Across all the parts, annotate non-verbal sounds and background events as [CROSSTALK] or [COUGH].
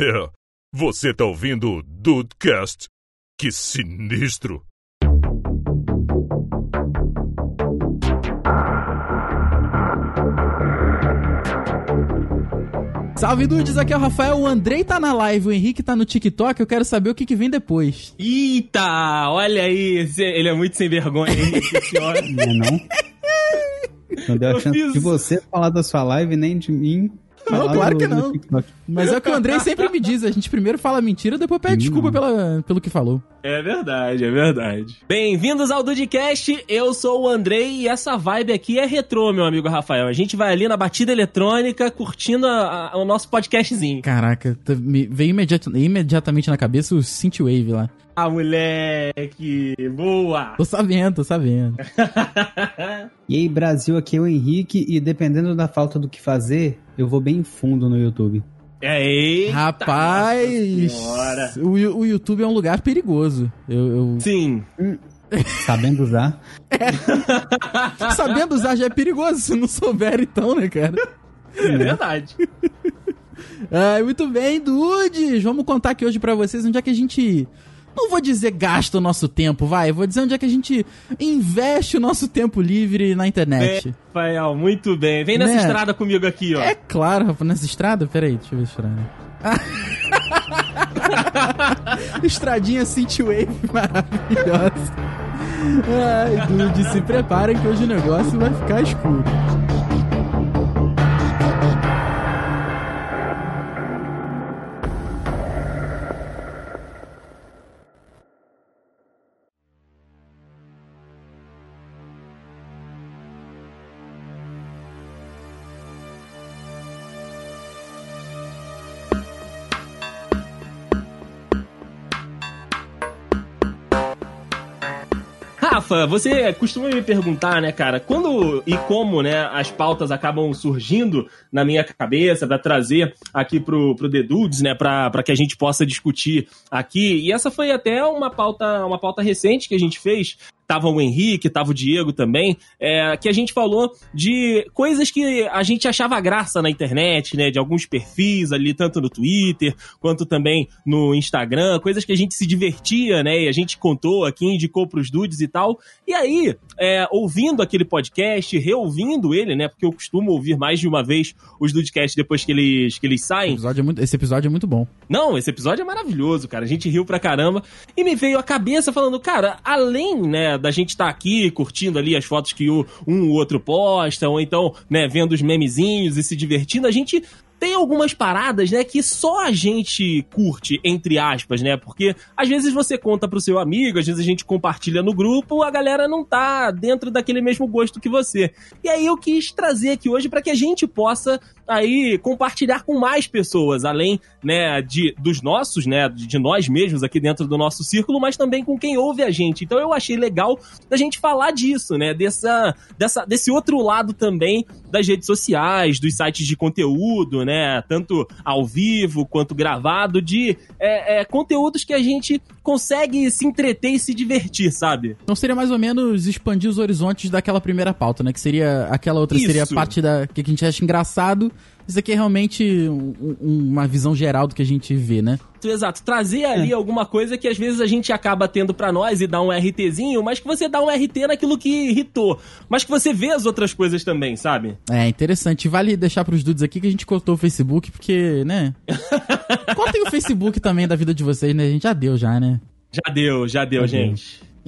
É, você tá ouvindo o Dudecast? Que sinistro! Salve dudes, aqui é o Rafael, o Andrei tá na live, o Henrique tá no TikTok, eu quero saber o que, que vem depois. Eita, olha aí, ele é muito sem vergonha, [LAUGHS] homem. Não é não? Não deu a Eu chance fiz- de você falar da sua live, nem de mim. Não, claro que não. Mas é o que o Andrei [LAUGHS] sempre me diz, a gente primeiro fala mentira, depois pede Hum. desculpa pela, pelo que falou. É verdade, é verdade. Bem-vindos ao Dudcast, eu sou o Andrei e essa vibe aqui é retrô, meu amigo Rafael. A gente vai ali na batida eletrônica curtindo a- a- o nosso podcastzinho. Caraca, tá- me veio imediata- imediatamente na cabeça o Synthwave lá. Ah, moleque, boa! Tô sabendo, tô sabendo. [LAUGHS] E aí, Brasil, aqui é o Henrique, e dependendo da falta do que fazer, eu vou bem fundo no YouTube. É, eita, Rapaz, o, o YouTube é um lugar perigoso. Eu, eu- Sim, Sabendo usar. [LAUGHS] sabendo usar já é perigoso, se não souber então, né, cara? é verdade. [LAUGHS] Ai, muito bem, dudes! Vamos contar aqui hoje pra vocês onde é que a gente. Não vou dizer gasta o nosso tempo, vai. Vou dizer onde é que a gente investe o nosso tempo livre na internet. Rafael, muito bem. Vem nessa Né? estrada comigo aqui, ó. É, claro, nessa estrada? Peraí, deixa eu ver a estrada. [LAUGHS] Estradinha Synthwave [LAUGHS] maravilhosa. Ai, dude, se preparem que hoje o negócio vai ficar escuro. Rafa, você costuma me perguntar, né, cara, quando e como, né, as pautas acabam surgindo na minha cabeça pra trazer aqui pro, pro The Dudes, né, pra que a gente possa discutir aqui. E essa foi até uma pauta, uma pauta recente que a gente fez. Tava o Henrique, tava o Diego também, é, que a gente falou de coisas que a gente achava graça na internet, né, de alguns perfis ali, tanto no Twitter quanto também no Instagram, coisas que a gente se divertia, né? E a gente contou aqui, indicou pros dudes e tal. E aí, é, ouvindo aquele podcast, reouvindo ele, né? Porque eu costumo ouvir mais de uma vez os dudcasts depois que eles, que eles Esse saem. episódio, é muito, esse episódio é muito bom. Não, esse episódio é maravilhoso, cara. A gente riu pra caramba. E me veio a cabeça falando, cara, além, né, da gente estar aqui curtindo ali as fotos que o, um ou outro posta, ou então, né, vendo os memezinhos e se divertindo, a gente tem algumas paradas, né, que só a gente curte, entre aspas, né? Porque às vezes você conta pro seu amigo, às vezes a gente compartilha no grupo, a galera não tá dentro daquele mesmo gosto que você. E aí eu quis trazer aqui hoje para que a gente possa aí compartilhar com mais pessoas, além, né, de dos nossos, né, de nós mesmos aqui dentro do nosso círculo, mas também com quem ouve a gente. Então eu achei legal da gente falar disso, né, dessa, dessa desse outro lado também das redes sociais, dos sites de conteúdo, né, tanto ao vivo quanto gravado, de é, é, conteúdos que a gente consegue se entreter e se divertir, sabe? Então seria mais ou menos expandir os horizontes daquela primeira pauta, né? Que seria aquela outra, Isso. seria a parte da que a gente acha engraçado. Isso aqui é realmente um- um- uma visão geral do que a gente vê, né? Exato, trazer ali alguma coisa que às vezes a gente acaba tendo pra nós e dar um RTzinho, mas que você dá um RT naquilo que irritou, mas que você vê as outras coisas também, sabe? É interessante. Vale deixar pros dudes aqui que a gente cortou o Facebook, porque, né? [LAUGHS] Contem o Facebook também da vida de vocês, né? A gente já deu já, né? Já deu, já deu, Já deu.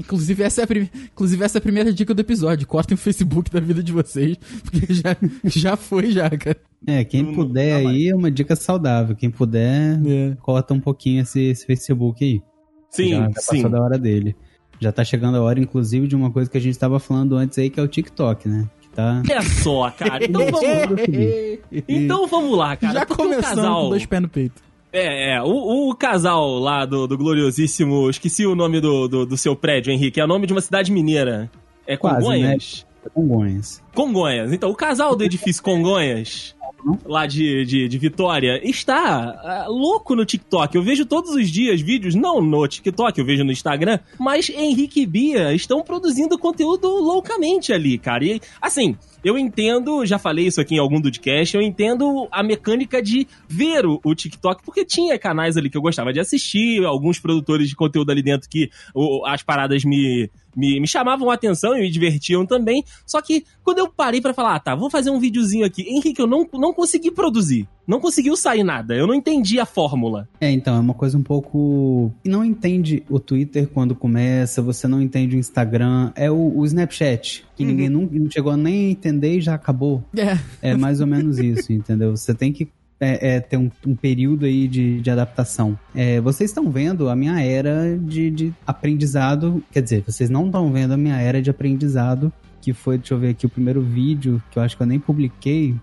Inclusive essa, é a prim... Inclusive, essa é a primeira dica do episódio. Cortem o Facebook da vida de vocês, porque já, [LAUGHS] já foi já, cara. É, quem Não- puder não aí é uma dica saudável. Quem puder, É. corta um pouquinho esse, esse Facebook aí. Sim, já, já sim. passou da hora dele. Já tá chegando a hora, inclusive, de uma coisa que a gente tava falando antes aí, que é o TikTok, né? Que tá. Olha só, cara. Então [LAUGHS] vamos, então vamos lá, cara. já casal, com dois pés no peito. É, é. O, o casal lá do, do gloriosíssimo. Esqueci o nome do, do, do seu prédio, Henrique. É o nome de uma cidade mineira. É Quase, Congonhas? Congonhas. Congonhas. Então, o casal do edifício Congonhas, lá de, de, de Vitória, está ah, louco no TikTok. Eu vejo todos os dias vídeos, não no TikTok, eu vejo no Instagram, mas Henrique e Bia estão produzindo conteúdo loucamente ali, cara. E, assim, eu entendo, já falei isso aqui em algum podcast, eu entendo a mecânica de ver o, o TikTok, porque tinha canais ali que eu gostava de assistir, alguns produtores de conteúdo ali dentro que o, as paradas me, me, me chamavam a atenção e me divertiam também. Só que quando eu parei para falar, ah, tá, vou fazer um videozinho aqui, Henrique, eu não, não consegui produzir. Não conseguiu sair nada. Eu não entendi a fórmula. É, então, é uma coisa um pouco. Não entende o Twitter quando começa, você não entende o Instagram. É o, o Snapchat, que uhum. ninguém não, não chegou nem a entender e já acabou. É. é mais ou menos isso, entendeu? Você tem que é, é, ter um, um, período aí de, de adaptação. É, vocês estão vendo a minha era de, de aprendizado, quer dizer, vocês não estão vendo a minha era de aprendizado, que foi, deixa eu ver aqui, o primeiro vídeo, que eu acho que eu nem publiquei,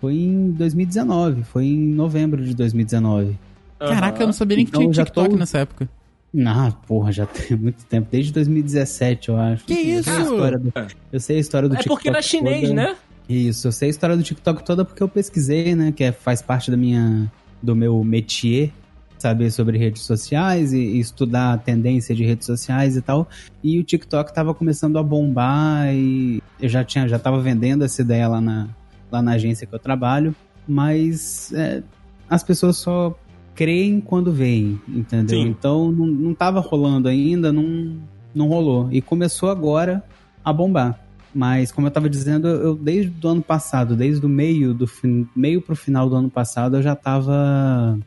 foi em 2019, foi em novembro de 2019. Caraca, eu não sabia nem então, que tinha TikTok tô... nessa época. Não, porra, já tem [LAUGHS] muito tempo. Desde 2017, eu acho. Que isso? Eu sei a história do, eu sei a história do é TikTok. É porque era chinês, toda. né? Isso, eu sei a história do TikTok toda porque eu pesquisei, né? Que é, faz parte da minha, do meu métier, saber sobre redes sociais e, e, estudar a tendência de redes sociais e tal. E o TikTok tava começando a bombar e eu já tinha, já tava vendendo essa ideia lá na, lá na agência que eu trabalho, mas é, as pessoas só creem quando veem, entendeu? Sim. Então não, não tava rolando ainda, não, não rolou. E começou agora a bombar. Mas, como eu estava dizendo, eu desde o ano passado, desde o meio, do meio pro final do ano passado, eu já estava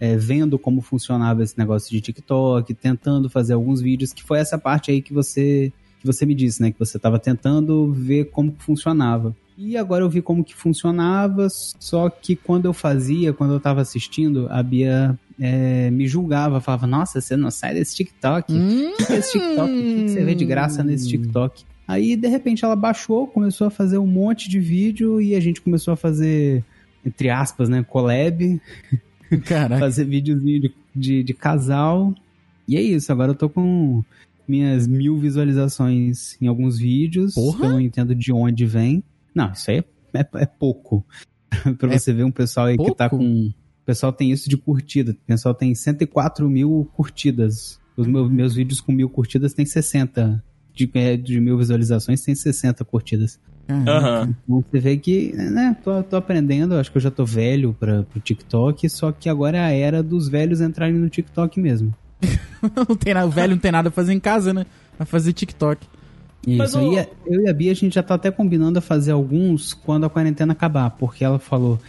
é, vendo como funcionava esse negócio de TikTok, tentando fazer alguns vídeos, que foi essa parte aí que você, que você me disse, né? Que você estava tentando ver como funcionava. E agora eu vi como que funcionava, só que quando eu fazia, quando eu estava assistindo, a Bia é, me julgava, falava, nossa, você não sai desse TikTok. Hum. Que esse TikTok? O que você vê de graça nesse TikTok? Aí, de repente, ela baixou, começou a fazer um monte de vídeo e a gente começou a fazer, entre aspas, né, collab. [LAUGHS] Caraca. fazer videozinho de, de, de, casal. E é isso, agora eu tô com minhas mil visualizações em alguns vídeos. Porra? Eu não entendo de onde vem. Não, isso aí é, é, é pouco. [LAUGHS] pra é você ver um pessoal aí pouco? que tá com. O pessoal tem isso de curtida. O pessoal tem 104 mil curtidas. Os meus, meus vídeos com mil curtidas tem 60 de, de mil visualizações tem 60 curtidas. Uhum. Então você vê que, né, tô, tô aprendendo, acho que eu já tô velho pra, pro TikTok, só que agora é a era dos velhos entrarem no TikTok mesmo. [LAUGHS] não tem nada, o velho não tem nada a fazer em casa, né? A fazer TikTok. Isso, o... e a, eu e a Bia, a gente já tá até combinando a fazer alguns quando a quarentena acabar, porque ela falou,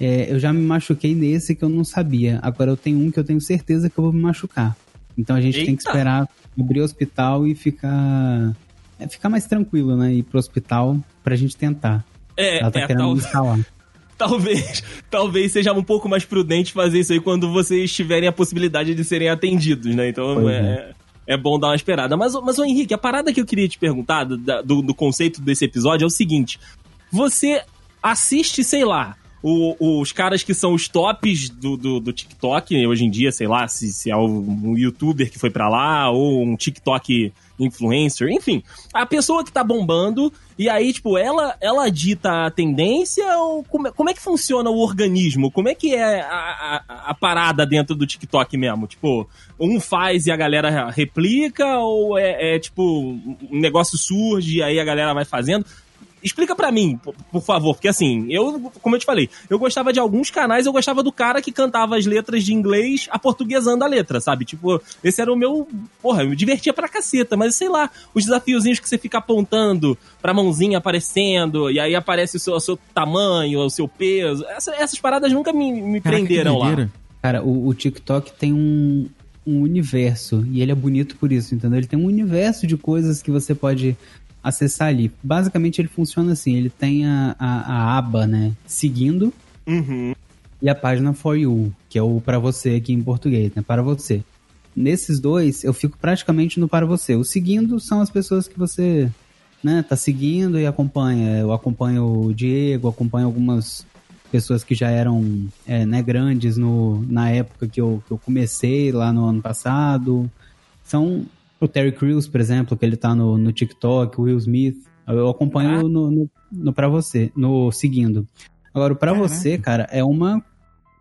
é, eu já me machuquei nesse que eu não sabia, agora eu tenho um que eu tenho certeza que eu vou me machucar. Então a gente Eita. tem que esperar abrir o hospital e ficar. É, ficar mais tranquilo, né? Ir pro hospital pra gente tentar. É, Ela tá é, querendo tal... instalar. [LAUGHS] Talvez, talvez seja um pouco mais prudente fazer isso aí quando vocês tiverem a possibilidade de serem atendidos, né? Então é, é, é. bom dar uma esperada. Mas, mas o Henrique, a parada que eu queria te perguntar do, do, do conceito desse episódio é o seguinte: você assiste, sei lá, o, os caras que são os tops do, do, do, TikTok hoje em dia, sei lá, se, se é um youtuber que foi para lá ou um TikTok influencer, enfim, a pessoa que tá bombando e aí, tipo, ela, ela dita a tendência ou como, como é que funciona o organismo? Como é que é a, a, a, parada dentro do TikTok mesmo? Tipo, um faz e a galera replica ou é, é tipo, um negócio surge e aí a galera vai fazendo? Explica para mim, por favor, porque assim, eu, como eu te falei, eu gostava de alguns canais, eu gostava do cara que cantava as letras de inglês aportuguesando a letra, sabe? Tipo, esse era o meu. Porra, eu me divertia pra caceta, mas sei lá, os desafiozinhos que você fica apontando pra mãozinha aparecendo, e aí aparece o seu, o seu tamanho, o seu peso. Essa, essas paradas nunca me, me Caraca, prenderam lá. Cara, o, o TikTok tem um, um universo, e ele é bonito por isso, entendeu? Ele tem um universo de coisas que você pode acessar ali. Basicamente ele funciona assim, ele tem a, a, a aba, né, seguindo uhum. e a página For You, que é o para você aqui em português, né, para você. Nesses dois, eu fico praticamente no para você. O seguindo são as pessoas que você, né, tá seguindo e acompanha. Eu acompanho o Diego, acompanho algumas pessoas que já eram é, né, grandes no, na época que eu, que eu comecei lá no ano passado. São o Terry Crews, por exemplo, que ele tá no, no TikTok, o Will Smith. Eu acompanho ah. no, no, no pra você, no seguindo. Agora, para você, cara, é uma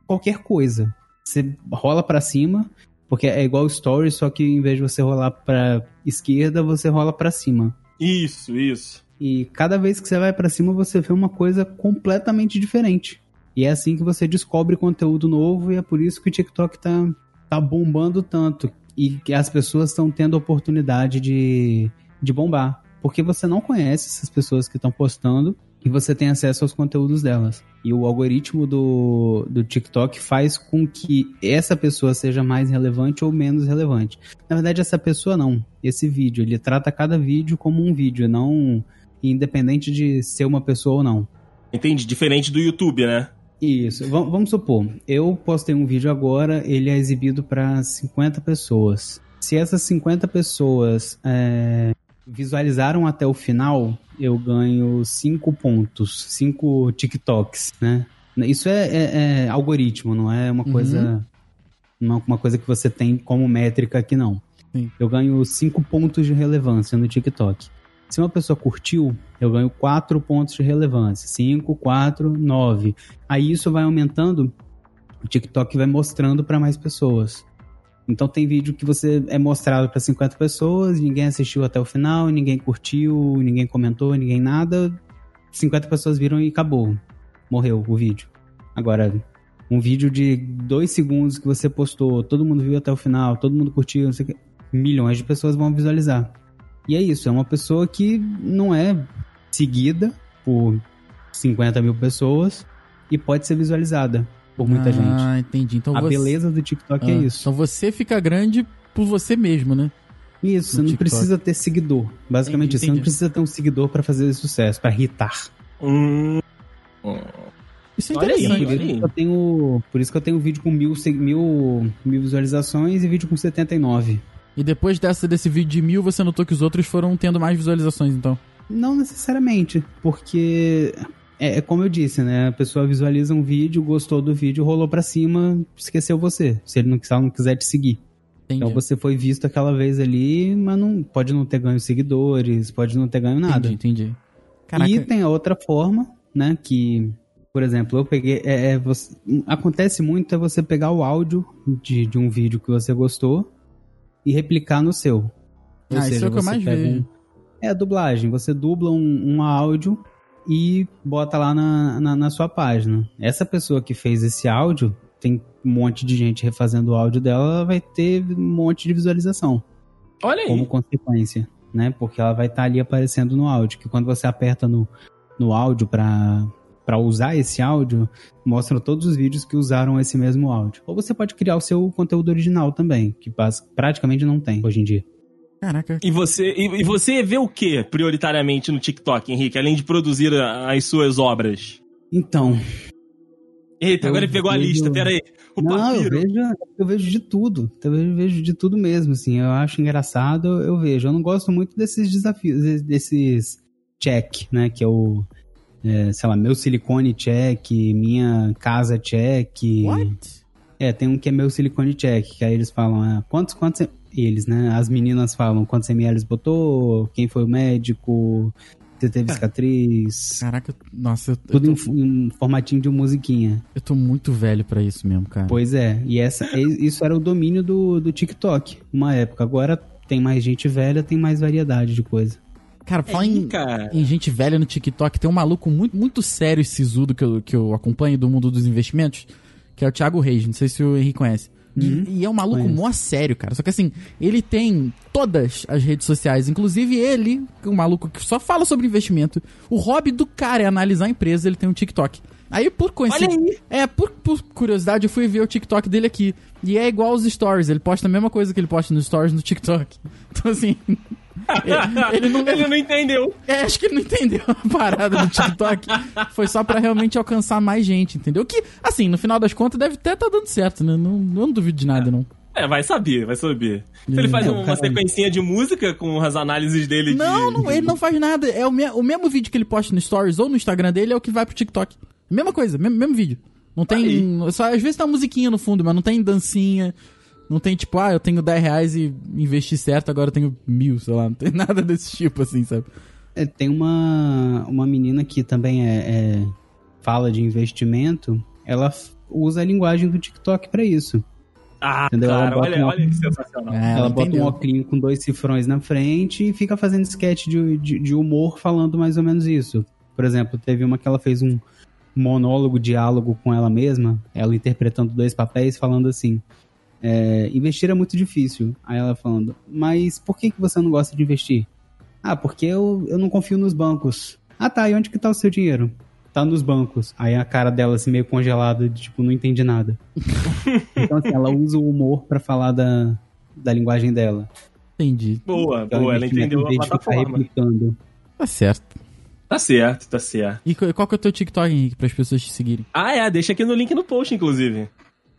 qualquer coisa. Você rola para cima, porque é igual o story, só que em vez de você rolar pra esquerda, você rola para cima. Isso, isso. E cada vez que você vai pra cima, você vê uma coisa completamente diferente. E é assim que você descobre conteúdo novo e é por isso que o TikTok tá, tá bombando tanto. E que as pessoas estão tendo oportunidade de, de bombar. Porque você não conhece essas pessoas que estão postando e você tem acesso aos conteúdos delas. E o algoritmo do, do TikTok faz com que essa pessoa seja mais relevante ou menos relevante. Na verdade, essa pessoa não. Esse vídeo, ele trata cada vídeo como um vídeo, não independente de ser uma pessoa ou não. Entendi, diferente do YouTube, né? Isso, V vamos supor, eu postei um vídeo agora, ele é exibido para 50 pessoas. Se essas 50 pessoas é, visualizaram até o final, eu ganho 5 pontos, 5 TikToks, né? Isso é, é, é, algoritmo, não é uma coisa. Não uma coisa que você tem como métrica aqui, não. Sim. Eu ganho 5 pontos de relevância no TikTok. Se uma pessoa curtiu, eu ganho 4 pontos de relevância. 5, 4, 9. Aí isso vai aumentando, o TikTok vai mostrando para mais pessoas. Então tem vídeo que você é mostrado para 50 pessoas, ninguém assistiu até o final, ninguém curtiu, ninguém comentou, ninguém nada. 50 pessoas viram e acabou. Morreu o vídeo. Agora, um vídeo de dois segundos que você postou, todo mundo viu até o final, todo mundo curtiu, milhões de pessoas vão visualizar. E é isso, é uma pessoa que não é seguida por 50 mil pessoas e pode ser visualizada por muita ah, gente. Ah, entendi. Então A você... beleza do TikTok é Ah, isso. Então você fica grande por você mesmo, né? Isso, você no não TikTok. precisa ter seguidor. Basicamente, Entendi, isso. você não entendi. precisa ter um seguidor pra fazer sucesso, pra irritar. Hum. Isso é Olha aí, interessante. Por olha isso, aí. que eu tenho, por isso que eu tenho vídeo com mil, mil, mil visualizações e vídeo com 79. E depois dessa, desse vídeo de mil, você notou que os outros foram tendo mais visualizações, então. Não necessariamente, porque é, é como eu disse, né? A pessoa visualiza um vídeo, gostou do vídeo, rolou pra cima, esqueceu você. Se ele não, se ela não quiser te seguir. Entendi. Então você foi visto aquela vez ali, mas não pode não ter ganho seguidores, pode não ter ganho nada. Entendi, entendi. Caraca, E tem a outra forma, né? Que, por exemplo, eu peguei. É, é você- acontece muito é você pegar o áudio de, de um vídeo que você gostou e replicar no seu. Ou Ah, isso seja, é o que eu mais vejo. um- É a dublagem. Você dubla um, um áudio e bota lá na, na, na sua página. Essa pessoa que fez esse áudio, tem um monte de gente refazendo o áudio dela, ela vai ter um monte de visualização Olha aí. como consequência, né? Porque ela vai estar ali aparecendo no áudio, que quando você aperta no, no áudio para para usar esse áudio, mostram todos os vídeos que usaram esse mesmo áudio. Ou você pode criar o seu conteúdo original também, que praticamente não tem hoje em dia. Caraca. E você, e, e você vê o que prioritariamente no TikTok, Henrique, além de produzir a- as suas obras? Então, Eita, Eu agora ele pegou a vejo- lista, pera aí. O não, eu vejo, eu vejo de tudo. Eu vejo, vejo de tudo mesmo, assim. Eu acho engraçado, eu vejo. Eu não gosto muito desses desafios, desses check, né? Que é o, é, sei lá, meu silicone check, minha casa check. What? É, tem um que é meu silicone check, que aí eles falam, ah, quantos, quantos, eles, né? As meninas falam quantos ml botou, quem foi o médico, se teve cicatriz, Caraca, nossa, eu, eu, tudo tô, em, em formatinho de musiquinha. eu tô muito velho pra isso mesmo, cara. Pois é, e essa, isso era o domínio do, do TikTok, uma época. Agora tem mais gente velha, tem mais variedade de coisa. Cara, fala Aí, em, cara. em gente velha no TikTok, tem um maluco muito, muito sério e sisudo que eu, que eu acompanho do mundo dos investimentos, que é o Thiago Reis, não sei se o Henrique conhece. E, e é um maluco Conheço. mó sério, cara. Só que assim, ele tem todas as redes sociais, inclusive ele, que é um maluco que só fala sobre investimento. O hobby do cara é analisar a empresa, ele tem um TikTok. Aí, por coincidência. Olha aí. É, por, por curiosidade, eu fui ver o TikTok dele aqui. E é igual aos stories. Ele posta a mesma coisa que ele posta nos stories no TikTok. [LAUGHS] Então, assim. [LAUGHS] ele, não, Ele não entendeu. é, acho que ele não entendeu a parada do TikTok. Foi só pra realmente alcançar mais gente, entendeu? Que, assim, no final das contas, deve até tá dando certo, né? Não, não duvido de nada, não. É, vai saber, vai saber. Se ele faz É, uma cara. sequencinha de música com as análises dele Não, de... não, ele não faz nada. É o, me- o mesmo vídeo que ele posta no Stories ou no Instagram dele é o que vai pro TikTok. Mesma coisa, mesmo, mesmo vídeo. Não tem. Só, às vezes uma musiquinha no fundo, mas não tem dancinha. Não tem tipo, ah, eu tenho 10 reais e investi certo, agora eu tenho mil, sei lá. Não tem [LAUGHS] nada desse tipo, assim, sabe? É, tem uma, uma menina que também é, é- fala de investimento, ela usa a linguagem do TikTok pra isso. Ah, Entendeu? cara, olha, um- olha que sensacional. É, ela bota entendeu. um óculos com dois cifrões na frente e fica fazendo sketch de, de, de humor falando mais ou menos isso. Por exemplo, teve uma que ela fez um monólogo, diálogo com ela mesma, ela interpretando dois papéis, falando assim: é, investir é muito difícil. Aí ela falando, mas por que, que você não gosta de investir? Ah, porque eu, eu não confio nos bancos. Ah tá, e onde que tá o seu dinheiro? Tá nos bancos. Aí a cara dela assim meio congelada, de, tipo, não entendi nada. [LAUGHS] então assim, ela usa o humor pra falar da, da linguagem dela. Entendi. Boa, um boa, ela entendeu a plataforma. replicando. Tá certo. Tá certo, tá certo. E qual qual que é o teu TikTok, Henrique, para as pessoas te seguirem? Ah, é, deixa aqui no link no post, inclusive.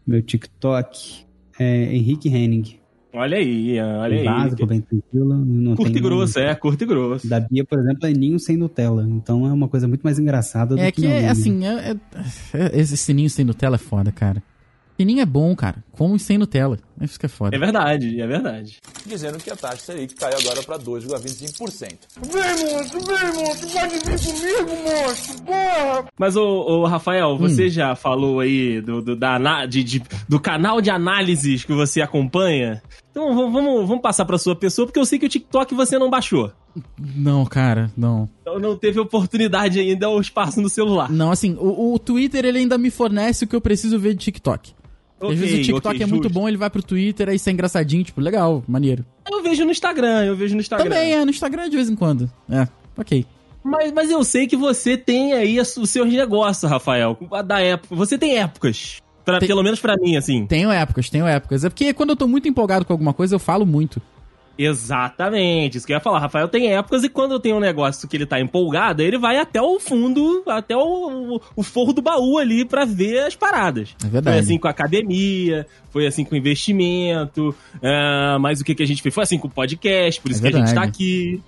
Meu TikTok é Henrique Henning. Olha aí, olha aí. Básico, bem tranquilo. Não Curto e grosso, é, curto e grosso. Da Bia, por exemplo, é ninho sem Nutella. Então é uma coisa muito mais engraçada do É que que, é, nome. assim, é- é- é- esse sininho sem Nutella é foda, cara. Sininho é bom, cara. Como sem Nutella. Isso que é foda. É verdade, é verdade. dizendo que a taxa Selic cai agora para 2,25%. Mas, ô, ô, Rafael, você já falou aí do, do, da, de- de- do canal de análises que você acompanha? Então vamos, vamos, vamos passar pra sua pessoa, porque eu sei que o TikTok você não baixou. Não, cara, não. Então não teve oportunidade ainda ou espaço no celular. Não, assim, o, o Twitter ele ainda me fornece o que eu preciso ver de TikTok. Às vezes o TikTok ok, é muito bom, ele vai pro Twitter, aí isso é engraçadinho, tipo, legal, maneiro. Eu vejo no Instagram, eu vejo no Instagram. Também é, no Instagram de vez em quando. É, ok. Mas, mas eu sei que você tem aí os seus negócios, Rafael. Da época. Você tem épocas. Pra, Tem- Pelo menos pra mim, assim. Tenho épocas, tenho épocas. É porque quando eu tô muito empolgado com alguma coisa, eu falo muito. Exatamente, isso que eu ia falar. Rafael tem épocas e quando tenho um negócio que ele tá empolgado, ele vai até o fundo, até o, o, forro do baú ali pra ver as paradas. É verdade. Foi assim com a academia, foi assim com o investimento, ah, mas o que, que a gente fez? Foi assim com o podcast, por É isso que a gente tá aqui.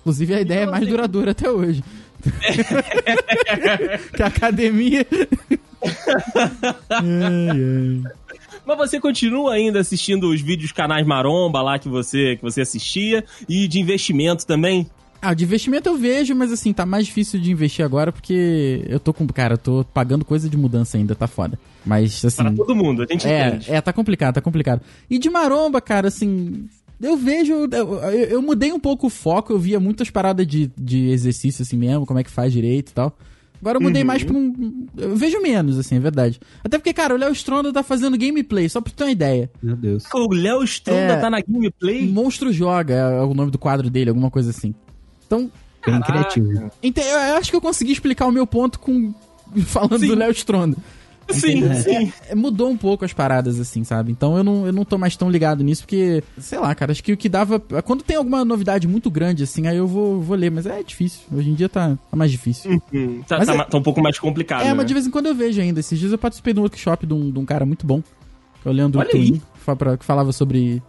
Inclusive a ideia é mais duradoura até hoje. [LAUGHS] [LAUGHS] que a academia. [LAUGHS] ai, ai. Mas você continua ainda assistindo os vídeos canais Maromba lá que você, que você assistia e de investimento também? Ah, de investimento eu vejo, mas assim, tá mais difícil de investir agora porque eu tô com. Cara, eu tô pagando coisa de mudança ainda, tá foda. Mas assim. Para todo mundo, a gente entende. É, é, tá complicado, tá complicado. E de maromba, cara, assim. Eu vejo. Eu, eu- eu mudei um pouco o foco, eu via muitas paradas de, de exercício assim mesmo, como é que faz direito e tal. Agora eu mudei Uhum. mais pra um. Eu vejo menos, assim, é verdade. Até porque, cara, o Léo Stronda tá fazendo gameplay, só pra tu ter uma ideia. Meu Deus. O Léo Stronda É. tá na gameplay? Monstro Joga é o nome do quadro dele, alguma coisa assim. Então, Bem Caraca. criativo. ente- eu acho que eu consegui explicar o meu ponto com. [LAUGHS] Falando Sim. do Léo Stronda. Sim, Entendeu? sim. É, mudou um pouco as paradas, assim, sabe? Então eu não, eu não tô mais tão ligado nisso, porque, sei lá, cara, acho que o que dava. Quando tem alguma novidade muito grande, assim, aí eu vou, vou ler, mas é difícil. Hoje em dia tá, tá mais difícil. Hum, tá, tá é- tá um pouco mais complicado. é, né? mas de vez em quando eu vejo ainda. Esses dias eu participei de um workshop de um, de um cara muito bom, que é o Leandro Twin, que falava sobre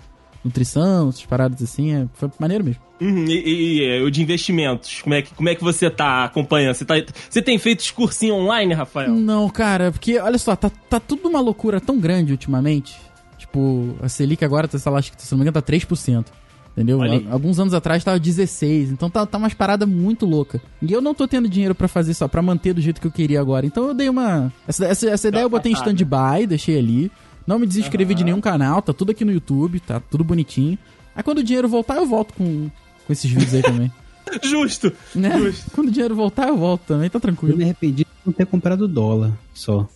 nutrição, essas paradas assim. É, foi maneiro mesmo. Uhum, e, e- e, o de investimentos, como é, que, como é que você tá acompanhando? Você, tá, você tem feito os cursinhos online, Rafael? Não, cara, porque olha só, tá, tá tudo uma loucura tão grande ultimamente. Tipo, a Selic agora, tá, sei lá, acho que se não me engano, tá 3%. Entendeu? Alguns anos atrás tava 16, então tá, tá umas paradas muito louca. E eu não tô tendo dinheiro pra fazer só, pra manter do jeito que eu queria agora. Então eu dei uma. Essa, essa, essa ideia eu botei em stand-by, deixei ali. Não me desinscrevi de nenhum canal, tá tudo aqui no YouTube, tá tudo bonitinho. Aí quando o dinheiro voltar, eu volto com, com esses vídeos aí também. [LAUGHS] Justo! né? Quando o dinheiro voltar, eu volto também, tá Eu tranquilo. me arrependi de não ter comprado dólar só.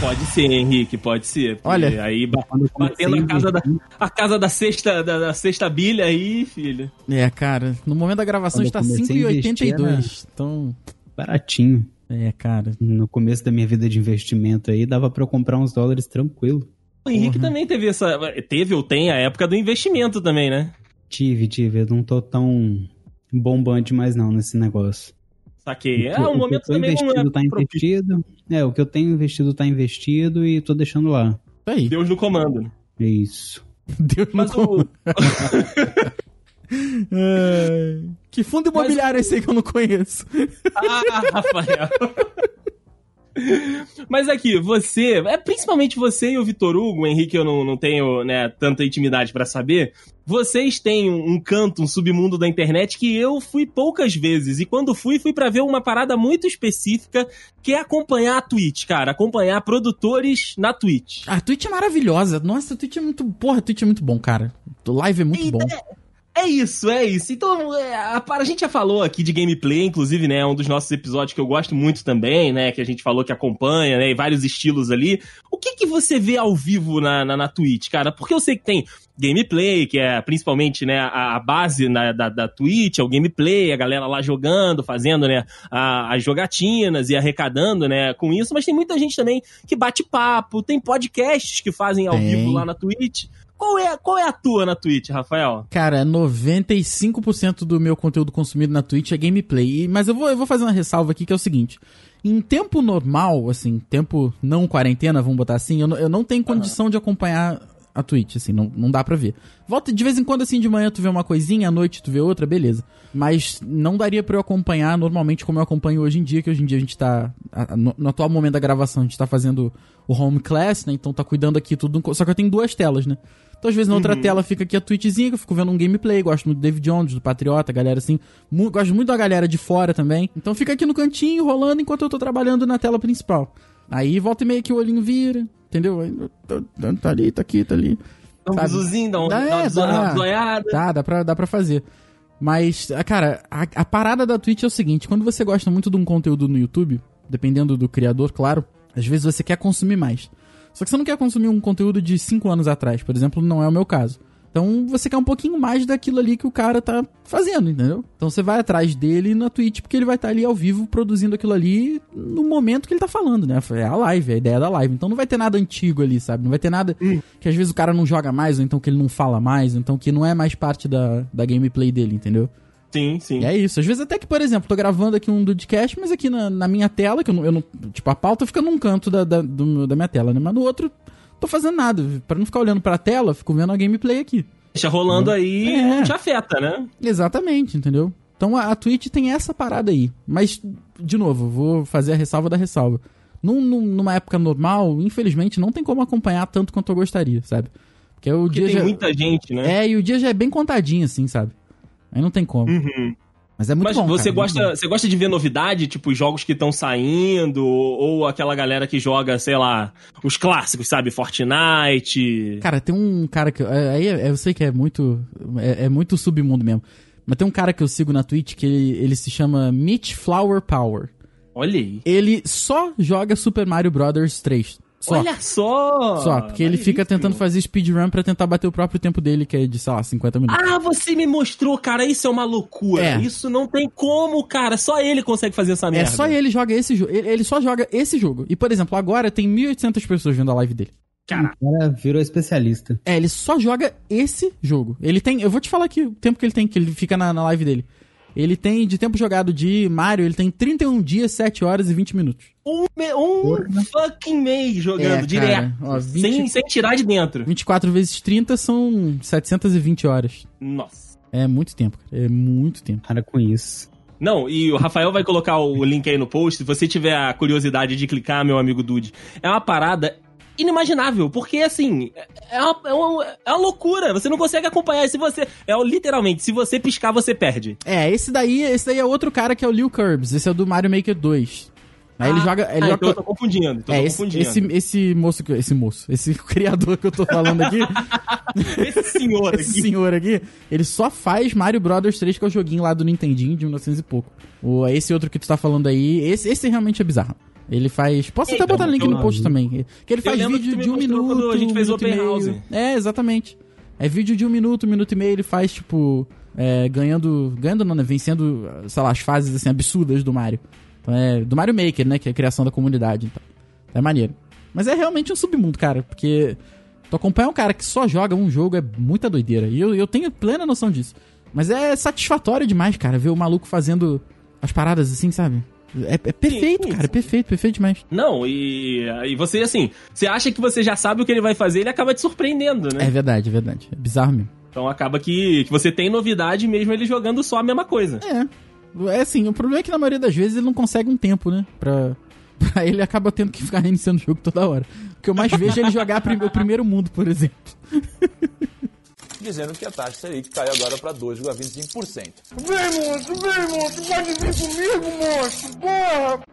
Pode ser, Henrique, pode ser. Olha. Aí eu batendo a casa da, a casa da sexta, da, da sexta bilha aí, filho. É, cara, no momento da gravação eu está comecei a investir, 5,82. Então, Baratinho. é, cara. No começo da minha vida de investimento aí, dava pra eu comprar uns dólares tranquilo. O Henrique também teve essa. Teve ou tem a época do investimento também, né? Tive, tive. Eu não tô tão bombante mais não nesse negócio. Saquei. É, O que- um o que momento também não investido é tá investido. É, o que eu tenho investido tá investido e tô deixando lá. Tá aí. Deus no comando. É isso. [LAUGHS] Deus Mas não o. [LAUGHS] É. Que fundo imobiliário é esse aí que eu não conheço? Ah, Rafael. [LAUGHS] Mas aqui, você, é principalmente você e o Vitor Hugo, o Henrique eu não, não tenho né, tanta intimidade pra saber. Vocês têm um, um canto, um submundo da internet que eu fui poucas vezes. E quando fui, fui pra ver uma parada muito específica, que é acompanhar a Twitch, cara. Acompanhar produtores na Twitch. A Twitch é maravilhosa. Nossa, a Twitch é muito. Porra, a Twitch é muito bom, cara. O live é muito E bom. É isso, é isso. Então, é, a, a gente já falou aqui de gameplay, inclusive, né? Um dos nossos episódios que eu gosto muito também, né? Que a gente falou que acompanha, né? E vários estilos ali. O que que você vê ao vivo na, na, na Twitch, cara? Porque eu sei que tem gameplay, que é principalmente, né? A, a base na- da, da Twitch, é o gameplay, a galera lá jogando, fazendo, né? a- as jogatinas e arrecadando, né? Com isso. Mas tem muita gente também que bate papo, tem podcasts que fazem ao Tem. vivo lá na Twitch. Qual é, qual é a tua na Twitch, Rafael? Cara, 95% do meu conteúdo consumido na Twitch é gameplay. Mas eu vou, eu vou fazer uma ressalva aqui que é o seguinte. Em tempo normal, assim, tempo não quarentena, vamos botar assim, eu, eu não tenho condição de acompanhar a Twitch, assim, não, não dá pra ver. Volta de vez em quando, assim, de manhã tu vê uma coisinha, à noite tu vê outra, beleza. Mas não daria pra eu acompanhar normalmente como eu acompanho hoje em dia, que hoje em dia a gente tá. No, no atual momento da gravação, a gente tá fazendo o home class, né? Então tá cuidando aqui tudo. Só que eu tenho duas telas, né? Então, às vezes, na outra tela fica aqui a Twitchzinha, que eu fico vendo um gameplay, gosto muito do David Jones, do Patriota, galera assim. mu- gosto muito da galera de fora também. Então fica aqui no cantinho, rolando, enquanto eu tô trabalhando na tela principal. Aí volta e meia que o olhinho vira, entendeu? Tá, tá- tá ali, tá aqui, tá ali. Dá um dá, um, Dá, é, dá. Tá, dá pra, dá pra fazer. Mas, ah, cara, a, a parada da Twitch é o seguinte: quando você gosta muito de um conteúdo no YouTube, dependendo do criador, claro, às vezes você quer consumir mais. Só que você não quer consumir um conteúdo de 5 anos atrás, por exemplo, não é o meu caso. Então você quer um pouquinho mais daquilo ali que o cara tá fazendo, entendeu? Então você vai atrás dele na Twitch, porque ele vai estar ali ao vivo produzindo aquilo ali no momento que ele tá falando, né? É a live, é a ideia da live. Então não vai ter nada antigo ali, sabe? Não vai ter nada que às vezes o cara não joga mais, ou então que ele não fala mais, ou então que não é mais parte da, da gameplay dele, entendeu? Sim, sim. E é isso. Às vezes até que, por exemplo, tô gravando aqui um Dudcast, mas aqui na, na minha tela, que eu não, eu não- Tipo, a pauta fica num canto da, da, do da minha tela, né? Mas no outro, tô fazendo nada. Pra não ficar olhando pra tela, fico vendo a gameplay aqui. Deixa rolando aí, É. não te afeta, né? Exatamente, entendeu? Então a, a Twitch tem essa parada aí. Mas, de novo, vou fazer a ressalva da ressalva. Num, num- numa época normal, infelizmente, não tem como acompanhar tanto quanto eu gostaria, sabe? Porque o Porque dia tem já... muita gente, né? É, e o dia já é bem contadinho, assim, sabe? Aí não tem como. Uhum. Mas é muito Mas bom. você cara, gosta, você gosta de ver novidade, tipo jogos que estão saindo, ou aquela galera que joga, sei lá, os clássicos, sabe? Fortnite. Cara, tem um cara que. é, Aí é- eu sei que é muito. É, é muito submundo mesmo. Mas tem um cara que eu sigo na Twitch que ele, ele se chama Mitch Flower Power. Olha aí. Ele só joga Super Mario Brothers 3. Só. Olha só! Só, porque ele fica tentando fazer speedrun pra tentar bater o próprio tempo dele, que é de, sei lá, 50 minutos. Ah, você me mostrou, cara, isso é uma loucura. É. Isso não tem como, cara. Só ele consegue fazer essa é merda. só ele joga esse jogo. Ele, ele só joga esse jogo. E, por exemplo, agora tem 1.800 pessoas vendo a live dele. Cara, O cara virou especialista. É, ele só joga esse jogo. Ele tem. Eu vou te falar aqui o tempo que ele tem, que ele fica na, na live dele. Ele tem, de tempo jogado de Mario, ele tem 31 dias, 7 horas e 20 minutos. um, me- um fucking mês jogando É, cara, direto. ó, 20 sem, sem tirar de dentro. 24 vezes 30 são 720 horas. Nossa. É muito tempo, cara. É muito tempo. Para com isso. Não, e o Rafael vai colocar o link aí no post. Se você tiver a curiosidade de clicar, meu amigo Dude, é uma parada inimaginável, porque assim, é uma, é uma, é uma loucura. Você não consegue acompanhar. Se você. É literalmente, se você piscar, você perde. É, esse daí, esse daí é outro cara que é o Lil Curbs. Esse é o do Mario Maker 2. Aí ele Ah, joga. Ele ah, joga então eu tô confundindo. Então é, tô esse, confundindo. esse, esse moço, que- esse moço, esse [LAUGHS] criador que eu tô falando aqui, [LAUGHS] Esse senhor esse aqui. senhor aqui, ele só faz Mario Brothers 3, que é o joguinho lá do Nintendinho de 1900 e pouco. O, esse outro que tu tá falando aí, esse, esse realmente é bizarro. Ele faz. Posso até Então, botar link eu- no post também. Que ele faz vídeo de um minuto. a gente fez um o e Open. House. É, exatamente. É vídeo de um minuto, um minuto e meio. Ele faz, tipo, é, ganhando. Ganhando, não, né? Vencendo, sei lá, as fases assim, absurdas do Mario. Então é. Do Mario Maker, né? Que é a criação da comunidade. Então. É maneiro. Mas é realmente um submundo, cara. Porque tu acompanhar um cara que só joga um jogo é muita doideira. E eu, eu tenho plena noção disso. Mas é satisfatório demais, cara, ver o maluco fazendo as paradas assim, sabe? É, é perfeito, sim, cara. É perfeito, perfeito demais. Não, e, e você, assim, você acha que você já sabe o que ele vai fazer, ele acaba te surpreendendo, né? É verdade, é verdade. É bizarro mesmo. Então acaba que, que você tem novidade mesmo ele jogando só a mesma coisa. É. É assim, o problema é que na maioria das vezes ele não consegue um tempo, né? Pra, [LAUGHS] pra ele acaba tendo que ficar reiniciando o jogo toda hora. O que eu mais vejo é ele jogar prim- o primeiro mundo, por exemplo. [LAUGHS] dizendo que a taxa Selic caiu agora para 2,25%.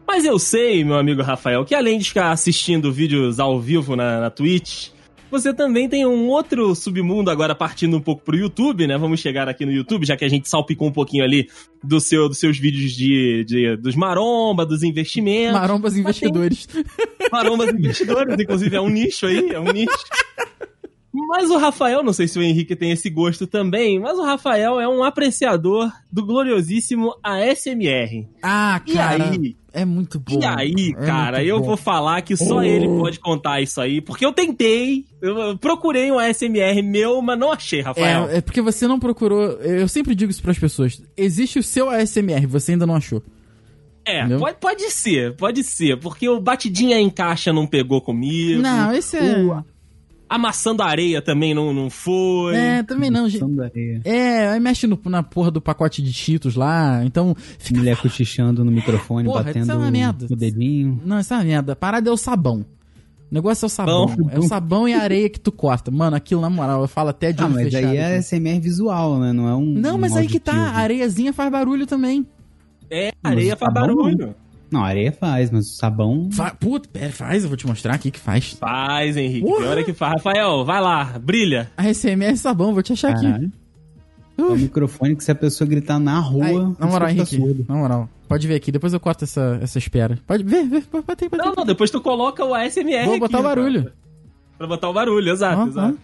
Mas eu sei, meu amigo Rafael, que além de ficar assistindo vídeos ao vivo na, na Twitch, você também tem um outro submundo agora partindo um pouco pro YouTube, né? Vamos chegar aqui no YouTube, já que a gente salpicou um pouquinho ali do seu, dos seus vídeos de, de- dos maromba, dos investimentos. Marombas investidores. Marombas investidores, inclusive é um nicho aí, é um nicho. [LAUGHS] Mas o Rafael, não sei se o Henrique tem esse gosto também, mas o Rafael é um apreciador do gloriosíssimo ASMR. Ah, E cara. aí? É muito bom. E aí, É cara, eu bom. vou falar que só Oh. ele pode contar isso aí, porque eu tentei, eu procurei um ASMR meu, mas não achei, Rafael. É, é porque você não procurou. Eu sempre digo isso pras pessoas. Existe o seu ASMR, você ainda não achou. É, Entendeu? pode, pode ser, pode ser, porque o Batidinha em Caixa não pegou comigo. Não, esse é. O- Amassando Areia também não, não foi. É, também não, gente. É, aí mexe no- na porra do pacote de Cheetos lá, então. Fica... Mulher cochichando no microfone, Porra, batendo isso é uma merda. o dedinho. Não, isso é uma merda. A parada é o sabão. O negócio é o sabão. Bom. É o sabão e a areia que tu corta. Mano, aquilo, na moral, eu falo até de Ah, olho mas fechado aí é aqui. SMR visual, né? Não é um. Não, um mas aí que tá. auditivo. A areiazinha faz barulho também. É, Mas areia o faz sabão barulho. Não, areia faz, mas o sabão. Fa... Puta, pera, faz, eu vou te mostrar aqui que faz. Faz, Henrique. Tem hora que faz. Rafael, vai lá, brilha. A SMR é sabão, vou te achar aqui. Caralho. É um microfone que se a pessoa gritar na rua, Aí, na moral, Henrique, surdo. na moral. Pode ver aqui, depois eu corto essa, essa espera. Pode ver, ver, pode bater, bater. Não, não, depois tu coloca o ASMR Vou aqui, botar o barulho. Pra, pra botar o barulho, exato, Ó, exato.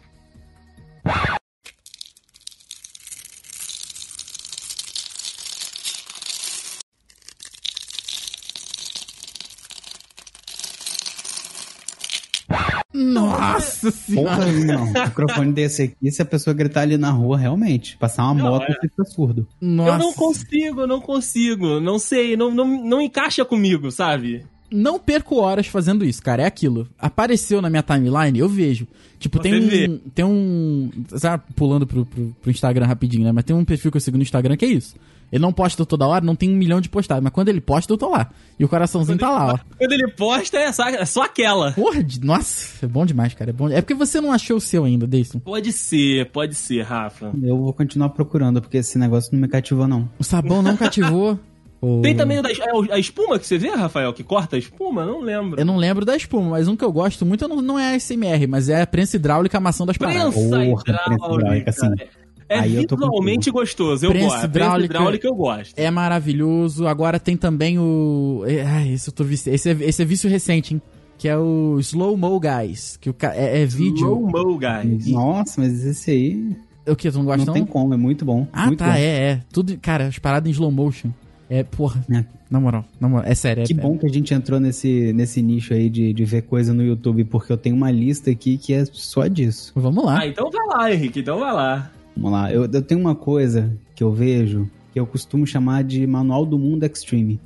Nossa senhora. Porra, não. Um microfone desse aqui, se a pessoa gritar ali na rua, realmente, passar uma Não, moto, é. você fica surdo. Nossa. Eu não consigo, eu não consigo. Não sei, não, não, não encaixa comigo, sabe? Não perco horas fazendo isso, cara. É aquilo. Apareceu na minha timeline, eu vejo. Tipo, Você tem um. vê. Tem um. Sabe, pulando pro, pro, pro Instagram rapidinho, né? Mas tem um perfil que eu sigo no Instagram que é isso. Ele não posta toda hora, não tem um milhão de postagens. Mas quando ele posta, eu tô lá. E o coraçãozinho tá lá, ó. Quando ele posta, é só, é só aquela. Porra, de... nossa, é bom demais, cara. É, bom... é porque você não achou o seu ainda, Deison. Pode ser, pode ser, Rafa. Eu vou continuar procurando, porque esse negócio não me cativou, não. O sabão não cativou. [LAUGHS] Tem também o da, é a espuma que você vê, Rafael, que corta a espuma? Não lembro. Eu não lembro da espuma, mas um que eu gosto muito não, não é a SMR, mas é a prensa hidráulica amassando as paradas. Prensa Porra, hidráulica, prensa hidráulica, assim. É Aí eu tô visualmente gostoso, eu Prensa gosto. Prensa hidráulica- hidráulica eu gosto. É maravilhoso. Agora tem também o. é, Ai, esse eu tô vici... esse, é, esse é vício recente, hein? Que é o Slow Mo Guys. Que o ca... é, é vídeo. Slow Mo, guys. Nossa, mas esse aí O que? Tu não gosta não tem como, é muito bom. Ah, muito tá, bom. é, é. Tudo, cara, as paradas em slow motion. É, porra. É. Na moral, na moral. É sério. é- Que é- bom que a gente entrou nesse, nesse nicho aí de, de ver coisa no YouTube, porque eu tenho uma lista aqui que é só disso. Vamos lá. Ah, então vai lá, Henrique, então vai lá. Vamos lá, eu, eu tenho uma coisa que eu vejo que eu costumo chamar de Manual do Mundo Extreme.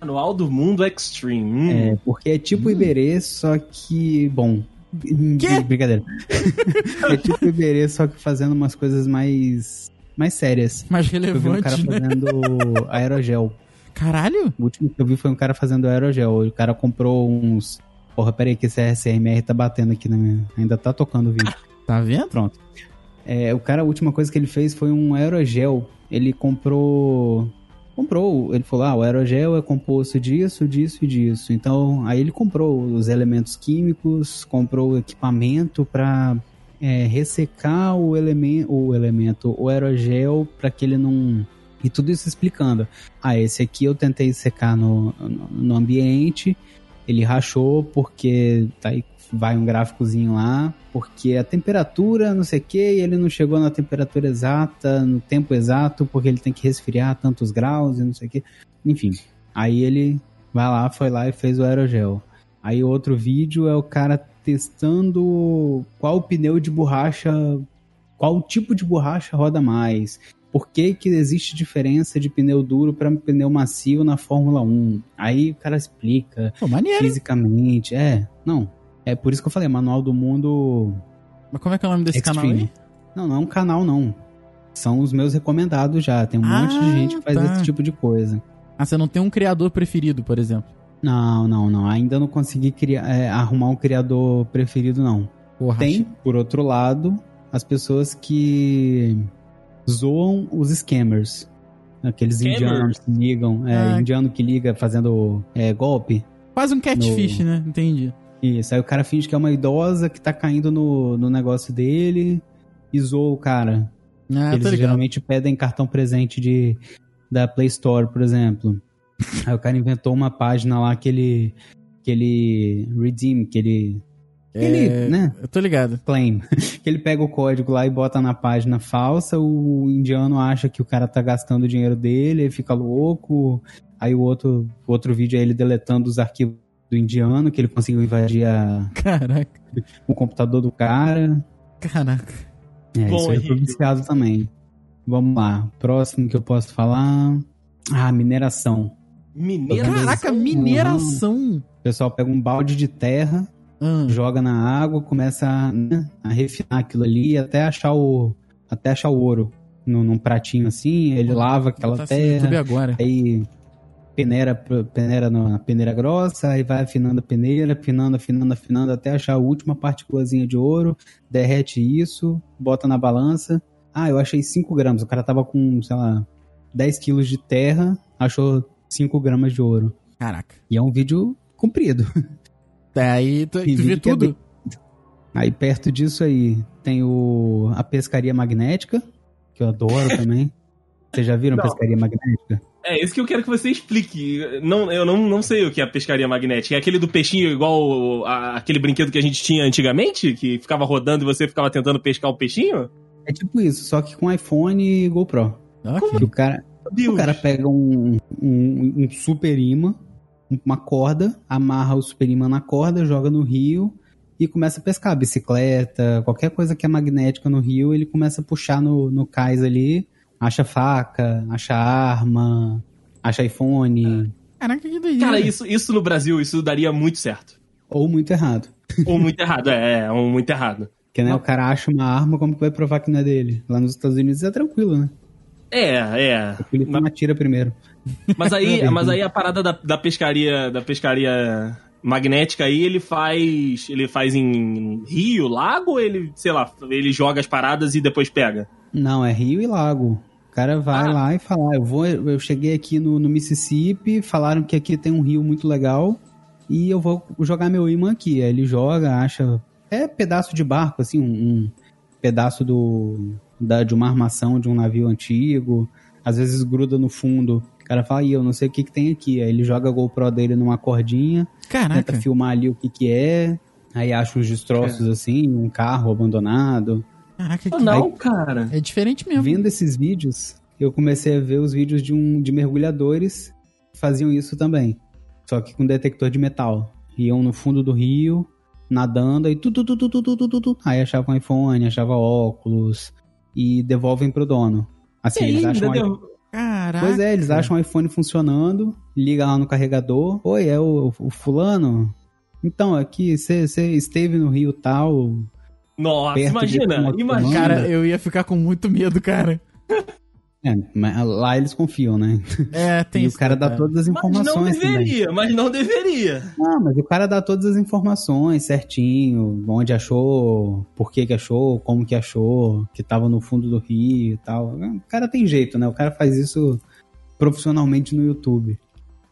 Manual do Mundo Extreme. Hum. É, porque é tipo Iberê, só que. Bom. Quê? [LAUGHS] Brincadeira. [LAUGHS] é tipo Iberê, só que fazendo umas coisas mais. mais sérias. Mais Eu vi um cara relevante, né? fazendo aerogel. Caralho? O último que eu vi foi um cara fazendo aerogel. O cara comprou uns. Porra, peraí, que esse SMR tá batendo aqui na minha. Ainda tá tocando o vídeo. Tá vendo? Pronto. É, o cara, a última coisa que ele fez foi um aerogel. Ele comprou. Comprou, ele falou: ah, o aerogel é composto disso, disso e disso. Então, aí ele comprou os elementos químicos, comprou o equipamento para ressecar o, elemen o elemento, o aerogel, para que ele não. E tudo isso explicando. Ah, esse aqui eu tentei secar no, no, no ambiente, ele rachou porque tá aí vai um gráficozinho lá, porque a temperatura, não sei o que, ele não chegou na temperatura exata, no tempo exato, porque ele tem que resfriar tantos graus e não sei o que. Enfim, aí ele vai lá, foi lá e fez o aerogel. Aí outro vídeo é o cara testando qual pneu de borracha, qual tipo de borracha roda mais. Por que, que existe diferença de pneu duro para pneu macio na Fórmula 1? Aí o cara explica Pô, maneiro. fisicamente. É, não. É por isso que eu falei, Manual do Mundo Mas como é que é o nome desse canal aí? Extreme. Não, não é um canal, não. São os meus recomendados já. Tem um Ah, monte de gente que faz tá. esse tipo de coisa. Ah, você não tem um criador preferido, por exemplo. Não, não, não. Ainda não consegui criar, é, arrumar um criador preferido, não. Porra, Tem, por outro lado, as pessoas que zoam os scammers. Aqueles Scammers? indianos que ligam, é, Ah. indiano que liga fazendo é, golpe. Quase um catfish, né? Entendi. Isso, aí o cara finge que é uma idosa que tá caindo no, no negócio dele e zoa o cara. Ah, Eles geralmente pedem cartão presente de, da Play Store, por exemplo. Aí o cara inventou uma página lá que ele, que ele redeem, que ele, ele, É, né, Eu tô ligado. claim. [LAUGHS] que ele pega o código lá e bota na página falsa, o indiano acha que o cara tá gastando o dinheiro dele, ele fica louco. Aí o outro, o outro vídeo é ele deletando os arquivos do indiano, que ele conseguiu invadir a- Caraca, o computador do cara. caraca. É, Bom, isso aí eu tô Henrique. viciado também. Vamos lá. Próximo que eu posso falar. Ah, mineração. Mineiro. Caraca, mineração. O pessoal pega um balde de terra, Ah, joga na água, começa a, né, a refinar aquilo ali até achar o. Até achar o ouro num, num pratinho assim. Ele lava aquela tá no terra. agora. Aí peneira, peneira na peneira grossa, aí vai afinando a peneira, afinando, afinando, afinando, até achar a última partículazinha de ouro, derrete isso, bota na balança. Ah, eu achei 5 gramas. O cara tava com, sei lá, 10 quilos de terra, achou 5 gramas de ouro. Caraca. E é um vídeo comprido. [LAUGHS] Tá, aí tu, tu Tem vê é tudo? Aí perto disso aí tem o a pescaria magnética, que eu adoro [LAUGHS] também. Vocês já viram Não. pescaria magnética? É isso que eu quero que você explique. Não, eu não, não sei o que é a pescaria magnética. É aquele do peixinho igual a- aquele brinquedo que a gente tinha antigamente? Que ficava rodando e você ficava tentando pescar o peixinho? É tipo isso, só que com iPhone e GoPro. Ok. Que o cara, Deus. O cara pega um, um, um super imã, uma corda, amarra o super imã na corda, joga no rio e começa a pescar. Bicicleta, qualquer coisa que é magnética no rio, ele começa a puxar no, no cais ali, acha faca, acha arma, acha iPhone, Caraca, que doideira. Cara, isso, isso no Brasil, isso daria muito certo. ou muito errado. Ou muito errado, é, é, ou muito errado. Porque né, o cara acha uma arma, como que vai provar que não é dele? Lá nos Estados Unidos é tranquilo, né? É, é. A polícia não atira primeiro. Mas aí, mas aí a parada da, da pescaria, da pescaria magnética aí, ele faz, ele faz em rio, lago, ou ele, sei lá, ele joga as paradas e depois pega. Não, é rio e lago. O cara vai Ah. lá e fala: "Ah, eu vou, eu cheguei aqui no, no Mississippi, falaram que aqui tem um rio muito legal e eu vou jogar meu imã aqui. Aí ele joga, acha é pedaço de barco assim, um, um pedaço do da, de uma armação de um navio antigo. Às vezes gruda no fundo. O cara fala, e eu não sei o que, que tem aqui. Aí ele joga a GoPro dele numa cordinha, Caraca. tenta filmar ali o que, que é, aí acha uns destroços é. assim, um carro abandonado. Caraca, que... não, cara. É diferente mesmo. Vendo esses vídeos, eu comecei a ver os vídeos de um de mergulhadores que faziam isso também. Só que com detector de metal. Iam no fundo do rio, nadando, aí tu tu tu tu tu tu tu tu. Aí achavam iPhone, achavam óculos, e devolvem pro dono. Assim, e eles acham. Deu... Caraca. Pois é, eles acham o iPhone funcionando, liga lá no carregador. Oi, é o, o fulano? Então, aqui, você esteve no rio tal, Nossa, imagina, imagina. Cara, eu ia ficar com muito medo, cara. É, mas lá eles confiam, né? É, tem [LAUGHS] e isso, o cara dá cara. todas as mas não informações também. deveria, mas não deveria. Não, mas o cara dá todas as informações certinho, onde achou, por que que achou, como que achou, que tava no fundo do rio e tal. O cara tem jeito, né? O cara faz isso profissionalmente no YouTube.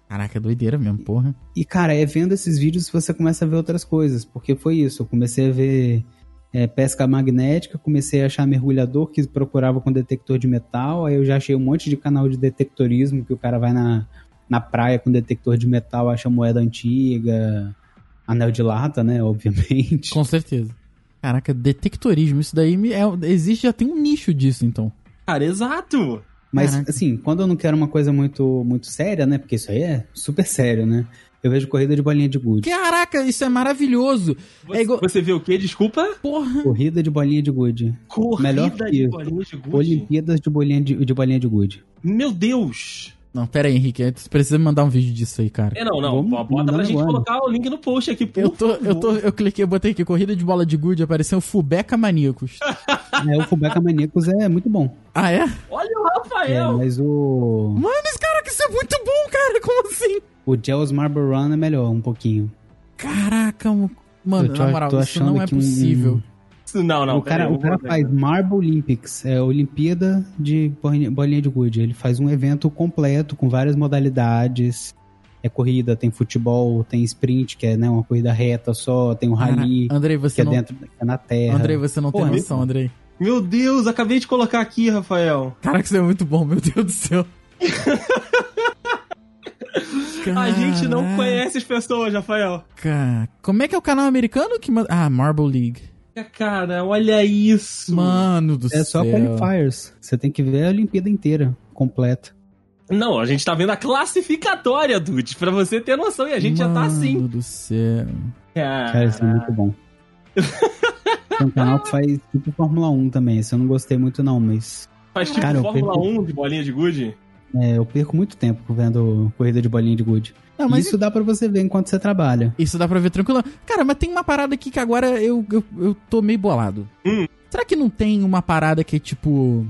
Caraca, é doideira mesmo, porra. E, cara, é vendo esses vídeos que você começa a ver outras coisas, porque foi isso. Eu comecei a ver é, pesca magnética, comecei a achar mergulhador que procurava com detector de metal, aí eu já achei um monte de canal de detectorismo que o cara vai na, na praia com detector de metal, acha moeda antiga, anel de lata, né, [LAUGHS] obviamente. Com certeza. Caraca, detectorismo, isso daí me- é- existe, já tem um nicho disso, então. Cara, exato. Mas, Caraca. assim, quando eu não quero uma coisa muito, muito séria, né, porque isso aí é super sério, né, eu vejo corrida de bolinha de gude. Caraca, isso é maravilhoso. Você, É igual- você vê o quê? Desculpa? Porra. Corrida de bolinha de gude. Corrida Melhor que de bolinha de gude. Olimpíadas de bolinha de, de bolinha de gude. Meu Deus. Não, pera aí, Henrique, você precisa me mandar um vídeo disso aí, cara. É, não, não. Vamos Bota pra gente agora. colocar o link no post aqui, por Eu tô, eu favor. tô, eu cliquei, eu botei aqui, corrida de bola de gude, apareceu Fubeca Maníacos. [LAUGHS] É, o Fubeca Maníacos é muito bom. Ah, é? Olha o É, Rafael. mas o. Mano, esse cara, que isso é muito bom, cara, como assim? O Gels Marble Run é melhor, um pouquinho. Caraca, mano, Eu tô- na moral, tô isso não achando é que um- possível. Não, não. o cara, o cara faz Marble Olympics, é a Olimpíada de bolinha, de gude. Ele faz um evento completo com várias modalidades. É corrida, tem futebol, tem sprint, que é né, uma corrida reta só, tem o rally, Cara, Andrei, que você é não. dentro que é na terra. Andrei, você não Porra, tem noção, Andrei. Meu Deus, acabei de colocar aqui, Rafael. Caraca, isso é muito bom, meu Deus do céu. [LAUGHS] A gente não conhece as pessoas, Rafael. Como é que é o canal americano que manda... Ah, Marble League. Cara, olha isso. Mano do É só céu. qualifiers. Você tem que ver a Olimpíada inteira, completa. Não, a gente tá vendo a classificatória, Dude, pra você ter noção. E a gente já tá assim. Mano do céu. Cara, isso é muito bom. [LAUGHS] Tem um canal que faz tipo Fórmula 1 também. Esse eu não gostei muito, não, mas. Faz tipo Cara, Fórmula perco- 1 de bolinha de gude. É, eu perco muito tempo vendo corrida de bolinha de gude. Não, mas Isso dá pra você ver enquanto você trabalha. Isso dá pra ver tranquilo. Cara, mas tem uma parada aqui que agora eu, eu, eu tô meio bolado. Hum. Será que não tem uma parada que é tipo.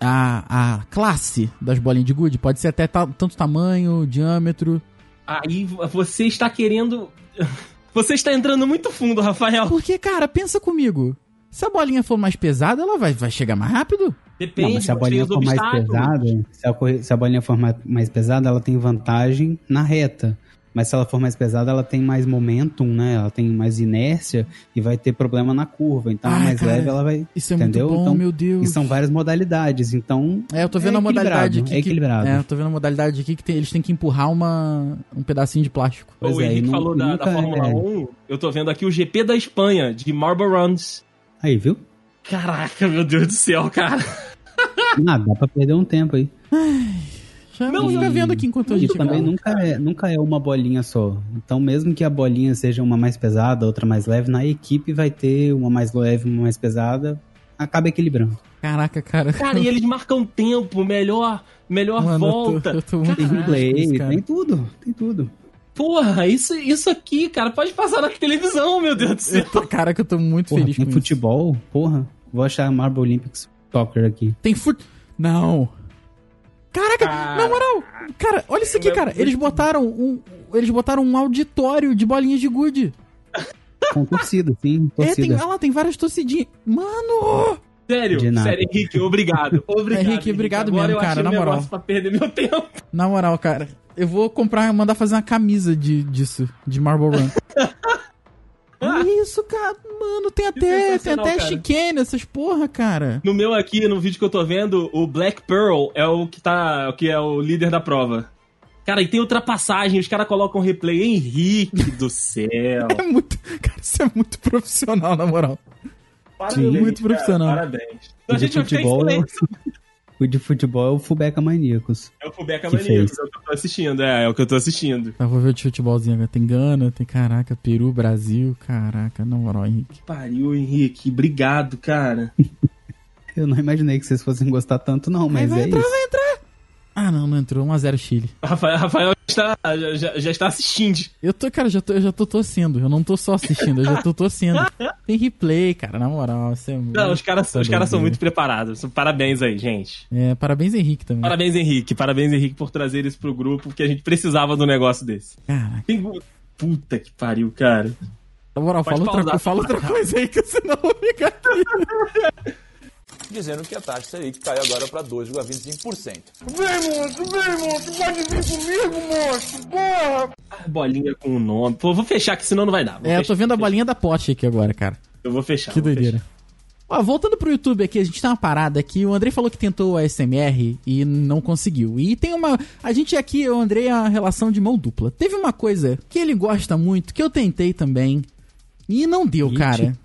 A, a classe das bolinhas de gude? Pode ser até ta- tanto tamanho, diâmetro. Aí você está querendo. [LAUGHS] Você está entrando muito fundo, Rafael. Porque, cara, pensa comigo. Se a bolinha for mais pesada, ela vai, vai chegar mais rápido? Depende não, mas se a bolinha for mais pesada, se a, se a bolinha for mais, mais pesada, ela tem vantagem na reta. Mas se ela for mais pesada, ela tem mais momentum, né? Ela tem mais inércia e vai ter problema na curva. Então, a Ai, mais cara, leve, ela vai. Isso é Entendeu? muito bom, Então, meu Deus. E são várias modalidades. Então, É, eu tô vendo É a modalidade equilibrado, aqui. é que- equilibrado. É, eu tô vendo a modalidade aqui que tem- eles têm que empurrar uma, um pedacinho de plástico. Pois o é, Henrique falou da, da nunca Fórmula é. 1. Eu tô vendo aqui o GP da Espanha, de Marble Runs. aí, viu? Caraca, meu Deus do céu, cara. Ah, dá pra perder um tempo aí. Já Não, fica vendo aqui enquanto a E gente também nunca é, nunca é uma bolinha só. Então, mesmo que a bolinha seja uma mais pesada, outra mais leve, na equipe vai ter uma mais leve, uma mais pesada. Acaba equilibrando. Caraca, cara. Cara, e eles marcam tempo, melhor, melhor Mano, eu tô- volta. eu tô muito Tem replay, isso, cara. tem tudo, tem tudo. Porra, isso, isso aqui, cara, pode passar na televisão, meu Deus do céu. Eu tô, cara, que eu tô muito Porra, feliz com futebol, porra. Vou achar Marble Olympics Soccer aqui. Tem fut... Não. Caraca, Cara. na moral. Cara, olha isso aqui, cara. Eles botaram um... Eles botaram um auditório de bolinhas de gude. Com torcida, sim, É, tem, torcida. olha lá, tem várias torcidinhas. Mano! Sério, sério, Henrique, obrigado. [LAUGHS] Obrigado. Henrique, obrigado Agora mesmo, eu cara, na um negócio moral. Pra perder meu tempo. Na moral, cara. Eu vou comprar, mandar fazer uma camisa de, disso, de Marble Run. [LAUGHS] Olha isso, cara. Mano, tem até, tem até cara. chicane, essas porra, cara. No meu aqui, no vídeo que eu tô vendo, o Black Pearl é o que tá. o que é o líder da prova. Cara, e tem ultrapassagem, os caras colocam replay. Henrique do céu. [LAUGHS] É muito. Cara, isso é muito profissional, na moral. Parabéns, muito cara, profissional. Parabéns. O a gente vai ficar em futebol, é o- silêncio. O de futebol é o Fubeca Maníacos. É o Fubeca Maníacos, fez. é o que eu tô assistindo, é, é o que eu tô assistindo. Tá, vou ver o de futebolzinho agora. Tem Gana, tem caraca, Peru, Brasil, caraca, na moral, Henrique. Pariu, Henrique, obrigado, cara. [LAUGHS] Eu não imaginei que vocês fossem gostar tanto, não, mas vai é entrar, isso. vai entrar! Ah, não, não entrou. 1x0 Chile. [LAUGHS] Rafael, Rafael está, já, já- já está assistindo. Eu tô, cara, já tô, eu já tô torcendo. Eu não tô só assistindo, eu já tô torcendo. [LAUGHS] Tem replay, cara, na moral. É Não, os caras, os caras são muito preparados. Parabéns aí, gente. É, parabéns, Henrique, também. Parabéns, Henrique. Parabéns, Henrique, por trazer isso pro grupo, porque a gente precisava de um negócio desse. Caraca. Tem... Puta que pariu, cara. Na moral, fala outra, fala outra [LAUGHS] coisa aí que senão eu vou ficar aqui. Dizendo que a taxa Selic caiu agora para 2,25%. Ah, Bolinha com o nome. Pô, vou fechar que senão não vai dar. Vou É, eu fechar, tô vendo a bolinha da pote aqui agora, cara. Eu vou fechar. Que vou doideira. fechar. Ó, voltando pro YouTube aqui, a gente tem uma parada aqui. O Andrei falou que tentou a SMR e não conseguiu. E tem uma. A gente aqui, o Andrei, é uma relação de mão dupla. Teve uma coisa que ele gosta muito, que eu tentei também. E não deu, Hit? cara.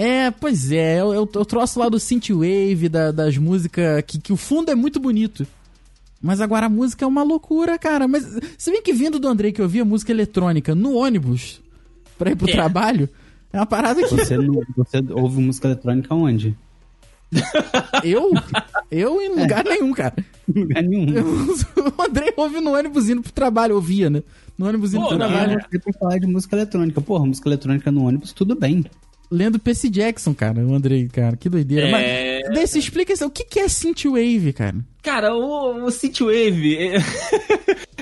É, pois é, eu, eu, eu troço lá do Synthwave, da, das músicas, que, que o fundo é muito bonito. Mas agora a música é uma loucura, cara. Mas se bem que vindo do Andrei que eu via música eletrônica no ônibus pra ir pro É. trabalho, é uma parada que Você, não, você ouve música eletrônica onde? [LAUGHS] eu, eu em lugar nenhum, cara. Em lugar nenhum. [LAUGHS] O Andrei ouve no ônibus indo pro trabalho, ouvia, né? No ônibus indo Pô, pro não, trabalho. Você pra falar de música eletrônica. Porra, música eletrônica no ônibus, tudo bem. Lendo Percy Jackson, cara, o Andrei, cara, que doideira. É. Mas, desse, explica isso, o que, que é Synthwave, cara? Cara, o, o Synthwave é,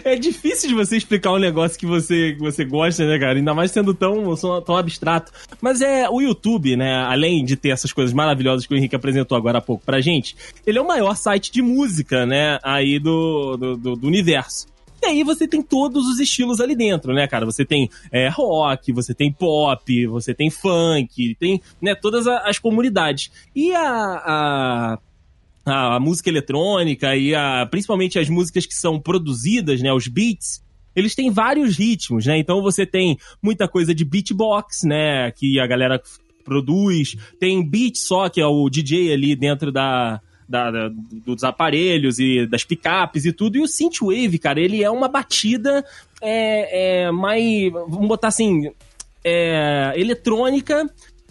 [LAUGHS] é difícil de você explicar um negócio que você, que você gosta, né, cara? Ainda mais sendo tão, tão abstrato. Mas é o YouTube, né? Além de ter essas coisas maravilhosas que o Henrique apresentou agora há pouco pra gente, ele é o maior site de música, né? Aí do, do, do, do universo. E aí você tem todos os estilos ali dentro, né, cara? Você tem é, rock, você tem pop, você tem funk, tem né, todas as comunidades. E a, a a, música eletrônica e a, principalmente as músicas que são produzidas, né, os beats, eles têm vários ritmos, né? Então você tem muita coisa de beatbox, né, que a galera produz, tem beat só, que é o DJ ali dentro da, da, da, dos aparelhos e das picapes e tudo. E o synthwave, cara, ele é uma batida é, é mais, vamos botar assim, é, eletrônica,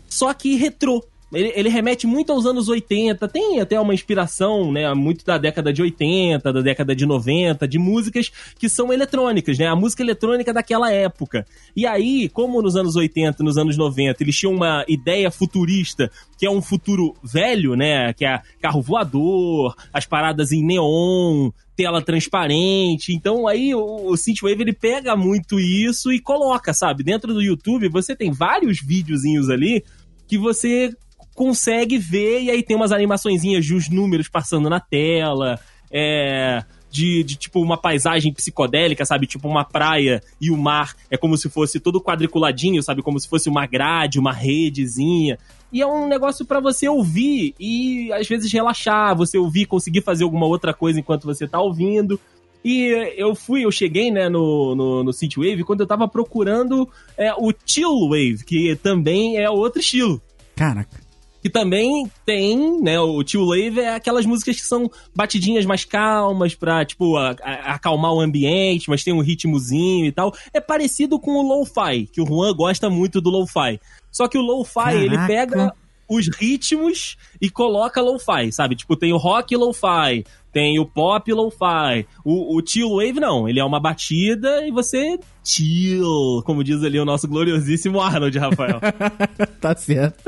só que retrô. Ele, ele, remete muito aos anos 80, tem até uma inspiração, né, muito da década de 80, da década de 90, de músicas que são eletrônicas, né, a música eletrônica daquela época. E aí, como nos anos 80, nos anos 90, eles tinham uma ideia futurista, que é um futuro velho, né, que é carro voador, as paradas em neon, tela transparente. Então aí o, o Synthwave ele pega muito isso e coloca, sabe? Dentro do YouTube você tem vários videozinhos ali que você consegue ver e aí tem umas animaçõezinhas de os números passando na tela, é, de, de, tipo uma paisagem psicodélica, sabe? Tipo uma praia e o mar é como se fosse todo quadriculadinho, sabe? Como se fosse uma grade, uma redezinha. E é um negócio para você ouvir e às vezes relaxar, você ouvir, conseguir fazer alguma outra coisa enquanto você tá ouvindo. E eu fui, eu cheguei, né, no, no, no Synthwave quando eu tava procurando é, o Chill Wave, que também é outro estilo. Caraca que também tem, né, o Tio Wave é aquelas músicas que são batidinhas mais calmas pra, tipo, a, a, acalmar o ambiente, mas tem um ritmozinho e tal. É parecido com o Lo-Fi, que o Juan gosta muito do Lo-Fi. Só que o Lo-Fi, ele pega os ritmos e coloca Lo-Fi, sabe? Tipo, tem o rock Lo-Fi, tem o pop Lo-Fi. O, o Chill Wave não, ele é uma batida e você chill, como diz ali o nosso gloriosíssimo Arnold, Rafael. [LAUGHS] tá certo.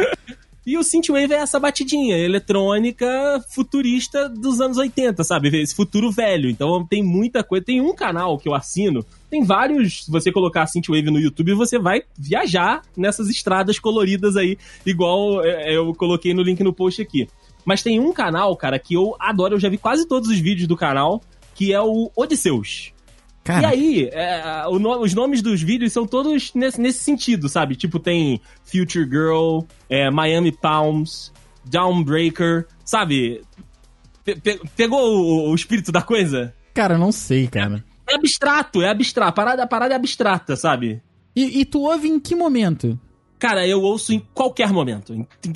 E o Synthwave é essa batidinha eletrônica futurista dos anos 80, sabe? Esse futuro velho. Então tem muita coisa. Tem um canal que eu assino, tem vários. Se você colocar Synthwave no YouTube, você vai viajar nessas estradas coloridas aí, igual é, é, eu coloquei no link no post aqui. Mas tem um canal, cara, que eu adoro, eu já vi quase todos os vídeos do canal, que é o Odisseus. Cara. E aí, é, o, os nomes dos vídeos são todos nesse, nesse sentido, sabe? Tipo, tem Future Girl, é, Miami Palms, Downbreaker, sabe? Pe pe pegou o, o, espírito da coisa? Cara, não sei, cara. É, é abstrato, é abstrato. A parada, a parada é abstrata, sabe? E, e tu ouve em que momento? Cara, eu ouço em qualquer momento. Em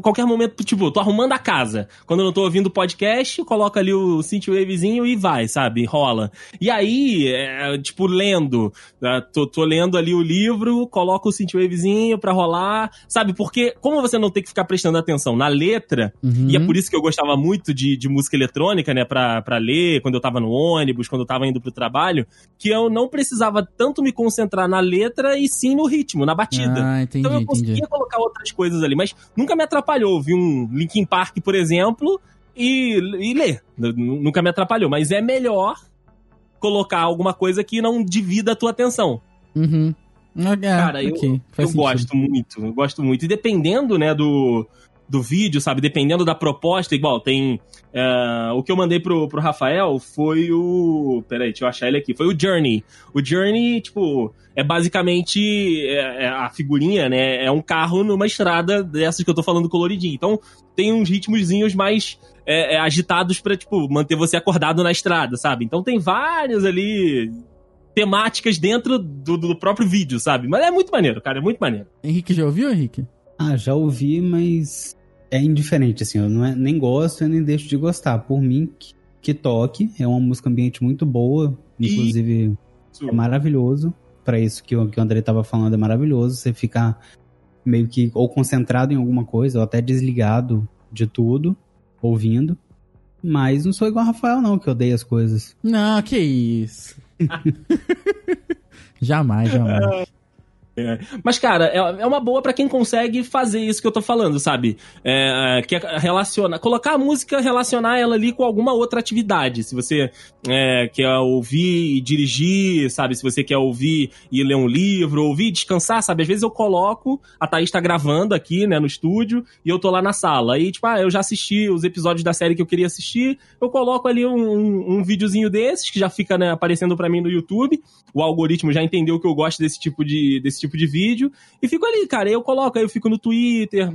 qualquer momento, tipo, tô arrumando a casa. Quando eu não tô ouvindo podcast, coloco ali o synthwavezinho e vai, sabe? Rola. E aí, é, tipo, lendo. Né? Tô, tô, lendo ali o livro, coloco o synthwavezinho pra rolar, sabe? Porque, como você não tem que ficar prestando atenção na letra, uhum. e é por isso que eu gostava muito de, de música eletrônica, né? Pra, pra ler, quando eu tava no ônibus, quando eu tava indo pro trabalho, que eu não precisava tanto me concentrar na letra e sim no ritmo, na batida. Ah, entendi entendi, então eu conseguia entendi. colocar outras coisas ali, mas nunca me atrapalhou. Vi um Linkin Park, por exemplo, e, e ler. Nunca me atrapalhou, mas é melhor colocar alguma coisa que não divida a tua atenção. Uhum. É, Cara, eu, okay. eu gosto muito, eu gosto muito. E dependendo, né, do, do vídeo, sabe? Dependendo da proposta, igual, tem. Uh, o que eu mandei pro, pro Rafael foi o. Peraí, deixa eu achar ele aqui. Foi o Journey. O Journey, tipo, é basicamente é, é a figurinha, né? É um carro numa estrada dessas que eu tô falando coloridinho. Então, tem uns ritmozinhos mais é, é, agitados pra, tipo, manter você acordado na estrada, sabe? Então tem vários ali temáticas dentro do, do próprio vídeo, sabe? Mas é muito maneiro, cara, é muito maneiro. Henrique já ouviu, Henrique? Ah, já ouvi, mas é indiferente, assim, eu não é, nem gosto e nem deixo de gostar. Por mim, que, que toque, é uma música ambiente muito boa, inclusive e... é maravilhoso. para isso que o, que o André tava falando, é maravilhoso. Você ficar meio que ou concentrado em alguma coisa, ou até desligado de tudo, ouvindo. Mas não sou igual a Rafael, não, que odeia as coisas. Não, que isso. [LAUGHS] [LAUGHS] jamais, jamais. É. Mas, cara, é, é uma boa pra quem consegue fazer isso que eu tô falando, sabe? É, é, que é relacionar, colocar a música, relacionar ela ali com alguma outra atividade. Se você quer ouvir e dirigir, sabe? Se você quer ouvir e ler um livro, ouvir e descansar, sabe? Às vezes eu coloco, a Thaís tá gravando aqui, né, no estúdio, e eu tô lá na sala. Aí, tipo, ah, eu já assisti os episódios da série que eu queria assistir, eu coloco ali um, um, um videozinho desses, que já fica, né, aparecendo pra mim no YouTube. O algoritmo já entendeu que eu gosto desse tipo de, desse tipo de vídeo, e fico ali, cara. Eu coloco, aí eu fico no Twitter,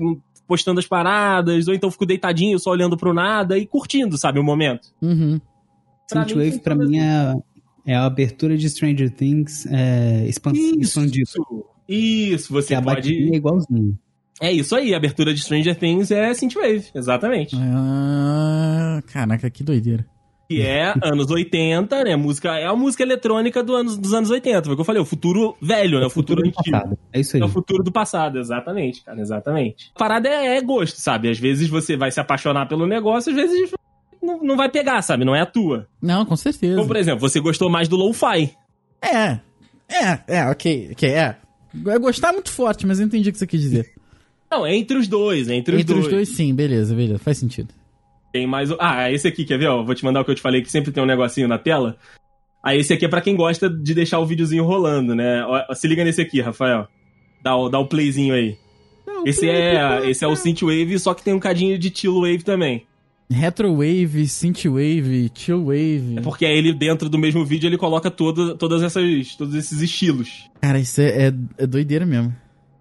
postando as paradas, ou então fico deitadinho, só olhando pro nada e curtindo, sabe, o momento. Uhum. Pra Synthwave, mim, pra mim, é, é a abertura de Stranger Things é, expandida. Isso, Que você a pode... é igualzinho. É isso aí, a abertura de Stranger Things é Synthwave, exatamente. Ah, caraca, que doideira. Que é anos 80, né? Música, é a música eletrônica do anos, dos anos 80. Foi o que eu falei, o futuro velho, né? O futuro, do antigo. passado. É isso aí. É o futuro do passado, exatamente, cara, exatamente. A parada é, é gosto, sabe? Às vezes você vai se apaixonar pelo negócio, às vezes não, não vai pegar, sabe? Não é a tua. Não, com certeza. Como, por exemplo, você gostou mais do lo-fi. É. É, é, ok, ok, é. É gostar muito forte, mas eu entendi o que você quis dizer. Não, entre os dois, entre os Entre dois. os dois, sim, beleza, beleza, faz sentido. Tem mais. Ah, esse aqui, quer ver? Ó, vou te mandar o que eu te falei, que sempre tem um negocinho na tela. Aí esse aqui é pra quem gosta de deixar o videozinho rolando, né? Ó, se liga nesse aqui, Rafael. Dá o, dá o playzinho aí. Esse é, esse é o Synthwave, só que tem um cadinho de Chill Wave também. Retrowave, Synthwave, Chillwave. É porque aí ele, dentro do mesmo vídeo, ele coloca todo, todas essas, todos esses estilos. Cara, isso é, é, é doideira mesmo.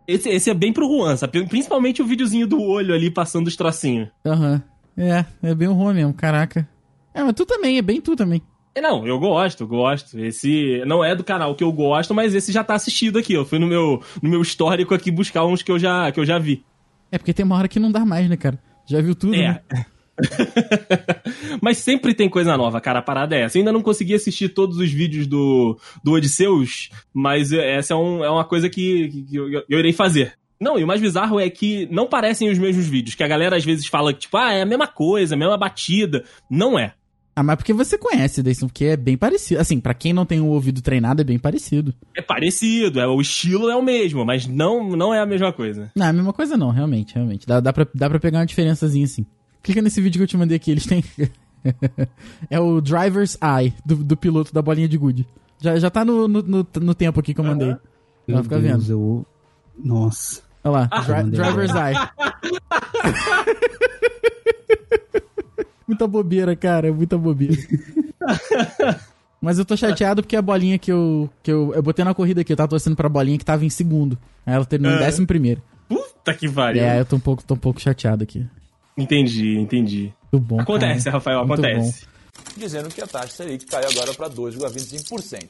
Esse, esse é bem pro Juan, sabe? Principalmente o videozinho do olho ali passando os tracinhos. Aham. É, é bem o mesmo, caraca. É, mas tu também, é bem tu também. É, Não, eu gosto, gosto. Esse não é do canal que eu gosto, mas esse já tá assistido aqui. Eu fui no meu, no meu histórico aqui buscar uns que eu já, que eu já vi. É porque tem uma hora que não dá mais, né, cara? Já viu tudo, né? É. [LAUGHS] Mas sempre tem coisa nova, cara. A parada é essa. Eu ainda não consegui assistir todos os vídeos do, do Odisseus, mas essa é, um- é uma coisa que, que eu, eu irei fazer. Não, e o mais bizarro é que não parecem os mesmos vídeos, que a galera às vezes fala que, tipo, ah, é a mesma coisa, a mesma batida. Não é. Ah, mas porque você conhece, Deison, porque é bem parecido. Assim, pra quem não tem o ouvido treinado, é bem parecido. É parecido, é, o estilo é o mesmo, mas não, não é a mesma coisa. Não, é a mesma coisa não, realmente, realmente. Dá, dá, pra, dá pra pegar uma diferençazinha assim. Clica nesse vídeo que eu te mandei aqui, eles têm... [LAUGHS] é o Driver's Eye, do, do piloto da bolinha de gude. Já, já tá no, no, no, no tempo aqui que eu mandei. Meu Vai ficar Deus, vendo. eu... Nossa. Olha lá, Ah. Dri- Driver's Eye. [LAUGHS] muita bobeira, cara, muita bobeira. [LAUGHS] Mas eu tô chateado porque a bolinha que eu, que eu. Eu botei na corrida aqui, eu tava torcendo pra bolinha que tava em segundo. Aí ela terminou em Ah. décimo primeiro. Puta que pariu. É, eu tô um pouco, tô um pouco chateado aqui. Entendi, entendi. Muito bom. Acontece, cara. Rafael, Muito acontece. Dizendo que a taxa Selic cai agora para 2,25%.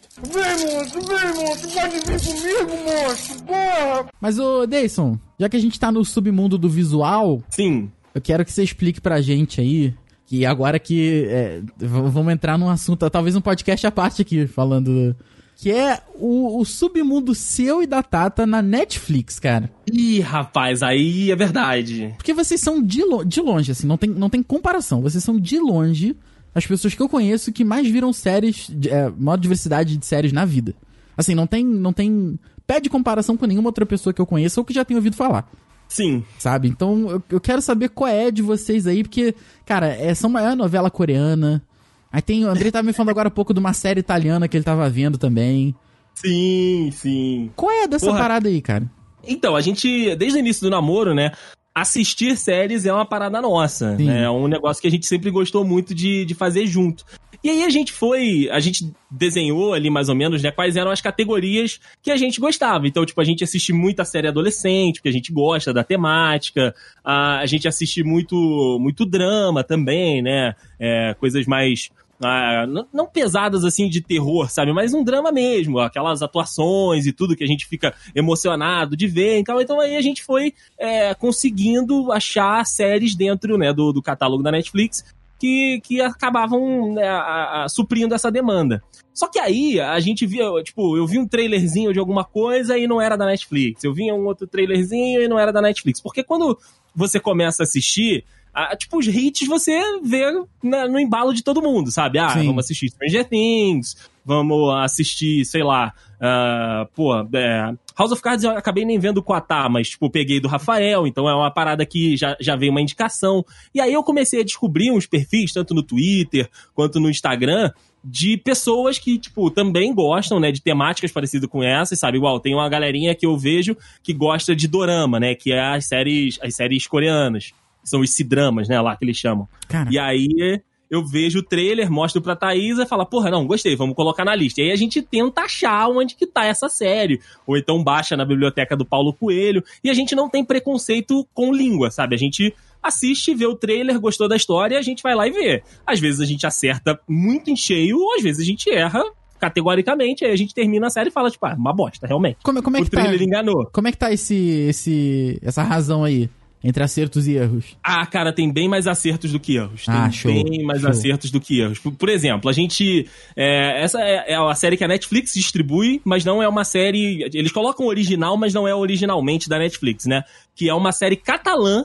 Mas, ô, Deison, já que a gente tá no submundo do visual, Sim. eu quero que você explique pra gente aí. Que agora que. é, vamos entrar num assunto, talvez um podcast à parte aqui, falando. Que é o, o submundo seu e da Tata na Netflix, cara. Ih, rapaz, aí é verdade. Porque vocês são de, lo- de longe, assim, não tem, não tem comparação. Vocês são de longe as pessoas que eu conheço que mais viram séries, é, maior diversidade de séries na vida. Assim, não tem, não tem pé de comparação com nenhuma outra pessoa que eu conheça ou que já tenha ouvido falar, Sim. sabe? Então eu, eu quero saber qual é de vocês aí, porque, cara, é, são maior novela coreana. Aí tem, o Andrei tava me falando agora há pouco de uma série italiana que ele tava vendo também. Sim, sim. Qual é dessa Porra. parada aí, cara? Então, a gente, desde o início do namoro, né? Assistir séries é uma parada nossa. Né, É um negócio que a gente sempre gostou muito de, de fazer junto. E aí a gente foi. A gente desenhou ali mais ou menos, né? Quais eram as categorias que a gente gostava. Então, tipo, a gente assiste muita série adolescente, porque a gente gosta da temática. A, a gente assiste muito, muito drama também, né? É, coisas mais. Ah, não, pesadas assim de terror, sabe? Mas um drama mesmo, aquelas atuações e tudo que a gente fica emocionado de ver. Então, então aí a gente foi é, conseguindo achar séries dentro né, do, do catálogo da Netflix que, que acabavam né, a- a- suprindo essa demanda. Só que aí a gente via, tipo, eu vi um trailerzinho de alguma coisa e não era da Netflix. Eu via um outro trailerzinho e não era da Netflix. Porque quando você começa a assistir, ah, tipo, os hits você vê na- no embalo de todo mundo, sabe? Ah, Sim. vamos assistir Stranger Things, vamos assistir, sei lá, ah, pô, é, House of Cards eu acabei nem vendo com a Tá, mas, tipo, peguei do Rafael, então é uma parada que já, já veio uma indicação. E aí eu comecei a descobrir uns perfis, tanto no Twitter quanto no Instagram, de pessoas que, tipo, também gostam, né, de temáticas parecidas com essas, sabe? Igual, tem uma galerinha que eu vejo que gosta de dorama, né, que é as séries, as séries coreanas. São os C-dramas, né, lá que eles chamam. Cara, E aí eu vejo o trailer, mostro pra Thaís e fala, porra, não, gostei, vamos colocar na lista. E aí a gente tenta achar onde que tá essa série. Ou então baixa na biblioteca do Paulo Coelho. E a gente não tem preconceito com língua, sabe? A gente assiste, vê o trailer, gostou da história, a gente vai lá e vê. Às vezes a gente acerta muito em cheio, ou às vezes a gente erra categoricamente, aí a gente termina a série e fala, tipo, ah, uma bosta, realmente. como, como é o que tá? trailer enganou. Como é que tá esse, esse, essa razão aí? Entre acertos e erros. Ah, cara, tem bem mais acertos do que erros. Tem Ah, show, bem mais show. acertos do que erros. Por, por exemplo, a gente. é, essa é, é uma série que a Netflix distribui, mas não é uma série. Eles colocam original, mas não é originalmente da Netflix, né? Que é uma série catalã.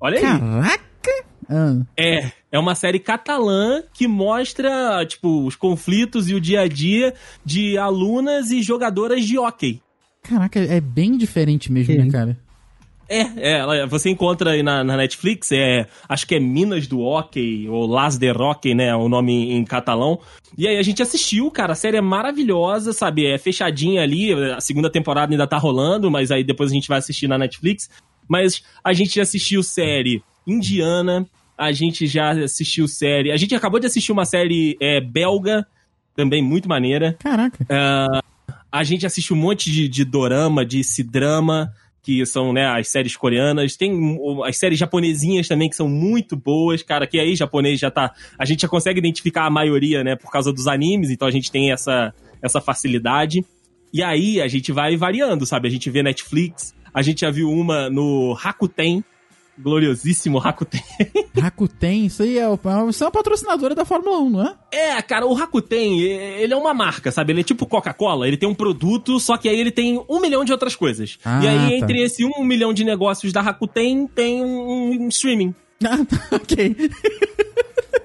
Olha aí. Caraca! Ah, É, é uma série catalã que mostra, tipo, os conflitos e o dia a dia de alunas e jogadoras de hóquei. caraca, é bem diferente mesmo, né, cara? É, é, você encontra aí na, na Netflix, é, acho que é Minas do Hockey, ou Las de Roque, né, o nome em catalão. E aí a gente assistiu, cara, a série é maravilhosa, sabe, é fechadinha ali, a segunda temporada ainda tá rolando, mas aí depois a gente vai assistir na Netflix. Mas a gente já assistiu série indiana, a gente já assistiu série, a gente acabou de assistir uma série é, belga, também muito maneira. Caraca. A gente assiste um monte de, de dorama, de cidrama, que são, né, as séries coreanas. Tem as séries japonesinhas também, que são muito boas, cara, que aí japonês já tá... A gente já consegue identificar a maioria, né, por causa dos animes, então a gente tem essa, essa facilidade. E aí a gente vai variando, sabe? A gente vê Netflix, a gente já viu uma no Rakuten, gloriosíssimo Rakuten. [LAUGHS] Rakuten, isso aí é, você é uma patrocinadora da Fórmula 1, não é? É, cara, o Rakuten, ele é uma marca, sabe? Ele é tipo Coca-Cola, ele tem um produto, só que aí ele tem um milhão de outras coisas. Ah, e aí, tá. entre esse um milhão de negócios da Rakuten, tem um, um streaming. Ah, tá, [LAUGHS] ok.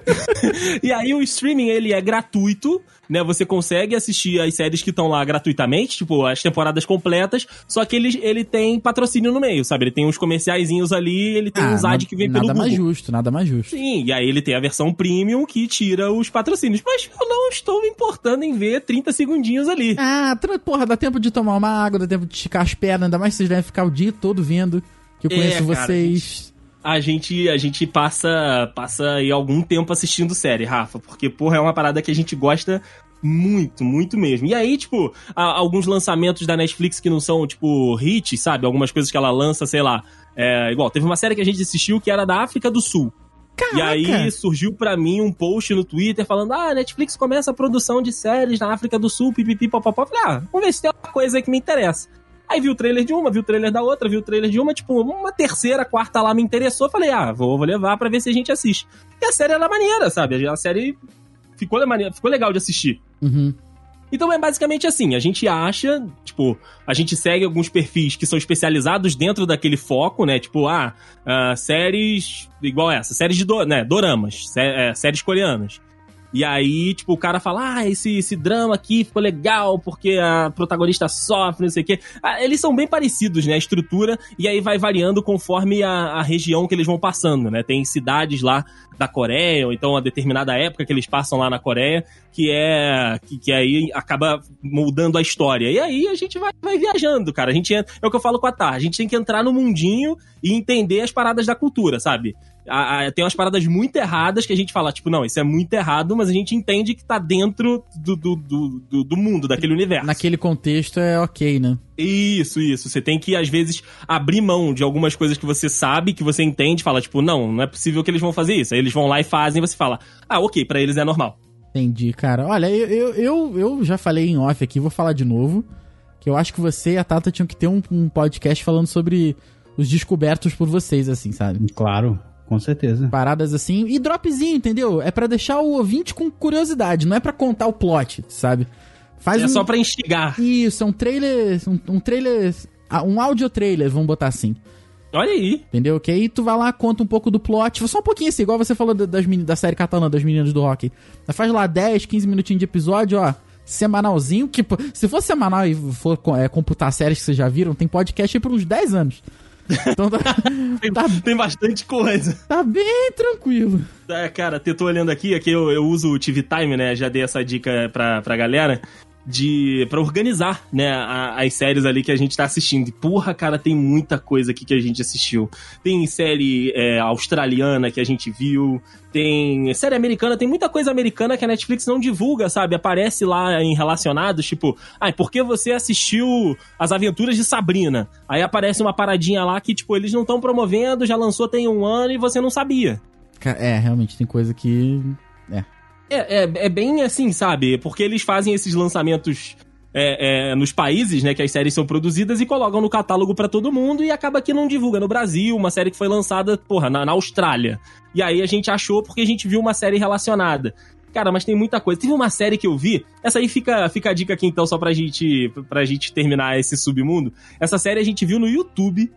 [LAUGHS] E aí o streaming, ele é gratuito, né? Você consegue assistir as séries que estão lá gratuitamente, tipo, as temporadas completas, só que ele, ele tem patrocínio no meio, sabe? Ele tem uns comerciaizinhos ali, ele tem Ah, uns ads que vem nada pelo mais Google. justo, nada mais justo. Sim, e aí ele tem a versão premium que tira os patrocínios. Mas eu não estou me importando em ver 30 segundinhos ali. Ah, porra, dá tempo de tomar uma água, dá tempo de esticar as pernas, ainda mais que vocês devem ficar o dia todo vendo. Que eu É, conheço cara, vocês. A gente a gente passa passa aí algum tempo assistindo série, Rafa, porque porra é uma parada que a gente gosta muito, muito mesmo. E aí, tipo, alguns lançamentos da Netflix que não são, tipo, hits, sabe? Algumas coisas que ela lança, sei lá. É, igual, teve uma série que a gente assistiu que era da África do Sul. E aí surgiu pra mim um post no Twitter falando: ah, a Netflix começa a produção de séries na África do Sul, pipipi, popopó. Falei, ah, vamos ver se tem uma coisa aí que me interessa. Aí vi o trailer de uma, vi o trailer da outra, vi o trailer de uma, tipo, uma terceira, quarta lá me interessou. Falei, ah, vou, vou levar pra ver se a gente assiste. E a série era maneira, sabe? A série ficou, maneira, ficou legal de assistir. Uhum. Então é basicamente assim, a gente acha, tipo, a gente segue alguns perfis que são especializados dentro daquele foco, né? Tipo, ah, ah, séries igual essa, séries de do, né, doramas, sé- é, séries coreanas. E aí, tipo, o cara fala, ah, esse, esse drama aqui ficou legal porque a protagonista sofre, não sei o quê. Ah, eles são bem parecidos, né? A estrutura, e aí vai variando conforme a, a região que eles vão passando, né? Tem cidades lá da Coreia, ou então a determinada época que eles passam lá na Coreia, que é. que, que aí acaba moldando a história. E aí a gente vai, vai viajando, cara. A gente entra- é o que eu falo com a Tar, a gente tem que entrar no mundinho e entender as paradas da cultura, sabe? A- a- tem umas paradas muito erradas que a gente fala, tipo, não, isso é muito errado, mas a gente entende que tá dentro do, do, do, do- do mundo, daquele universo. Naquele contexto é ok, né? Isso, isso. Você tem que, às vezes, abrir mão de algumas coisas que você sabe, que você entende, fala, tipo, não, não é possível que eles vão fazer isso. Aí eles vão lá e fazem e você fala, ah, ok, pra eles é normal. Entendi, cara. Olha, eu, eu, eu, eu já falei em off aqui, vou falar de novo. Que eu acho que você e a Tata tinham que ter um, um podcast falando sobre os descobertos por vocês, assim, sabe? Claro, com certeza. Paradas assim. E dropzinho, entendeu? É pra deixar o ouvinte com curiosidade, não é pra contar o plot, sabe? Faz é um... só pra instigar. Isso, é um trailer. Um, um trailer. ah, Um audio trailer, vamos botar assim. Olha aí. Entendeu? Que aí tu vai lá, conta um pouco do plot, só um pouquinho assim, igual você falou da- das, meni- da série catalã, das meninas do rock. Faz lá 10, 15 minutinhos de episódio, ó. Semanalzinho, que se for semanal e for é, computar séries que vocês já viram, tem podcast aí por uns 10 anos. Então tá, [LAUGHS] Tem, tá, tem bastante coisa. tá bem tranquilo. É, cara, eu tô olhando aqui, aqui eu, eu uso o TV Time, né? Já dei essa dica pra, pra galera. De. pra organizar, né, a- as séries ali que a gente tá assistindo. E, porra, cara, tem muita coisa aqui que a gente assistiu. Tem série é, australiana que a gente viu. Tem série americana, tem muita coisa americana que a Netflix não divulga, sabe? Aparece lá em relacionados, tipo, ah, por que você assistiu As Aventuras de Sabrina? Aí aparece uma paradinha lá que, tipo, eles não estão promovendo, já lançou tem um ano e você não sabia. É, realmente tem coisa que. É, é, é bem assim, sabe? Porque eles fazem esses lançamentos é, é, nos países, né, que as séries são produzidas e colocam no catálogo pra todo mundo e acaba que não divulga. No Brasil, uma série que foi lançada, porra, na, na Austrália. E aí a gente achou porque a gente viu uma série relacionada. Cara, mas tem muita coisa. Teve uma série que eu vi, essa aí fica, fica a dica aqui então, só pra gente, pra gente terminar esse submundo. Essa série a gente viu no YouTube.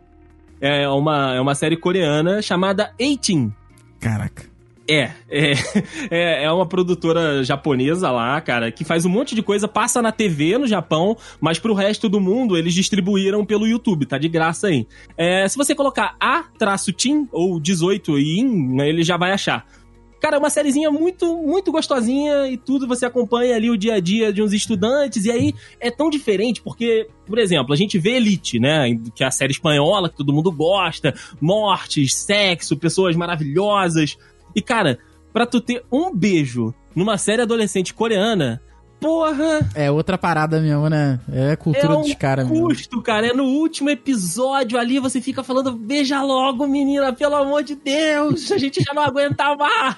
É uma, é uma série coreana chamada 18. Caraca. É, é, [LAUGHS] é, é uma produtora japonesa lá, cara, que faz um monte de coisa, passa na TV no Japão, mas pro resto do mundo eles distribuíram pelo YouTube, tá de graça aí. É, se você colocar A-Team ou 18 e IN, né, ele já vai achar. Cara, é uma sériezinha muito, muito gostosinha e tudo, você acompanha ali o dia a dia de uns estudantes, e aí é tão diferente, porque, por exemplo, a gente vê Elite, né, que é a série espanhola que todo mundo gosta, mortes, sexo, pessoas maravilhosas, e, cara, pra tu ter um beijo numa série adolescente coreana, porra, É outra parada mesmo, né? É cultura é um dos caras mesmo. custo, cara. É no último episódio ali, você fica falando, beija logo, menina, pelo amor de Deus, a gente já não aguenta mais.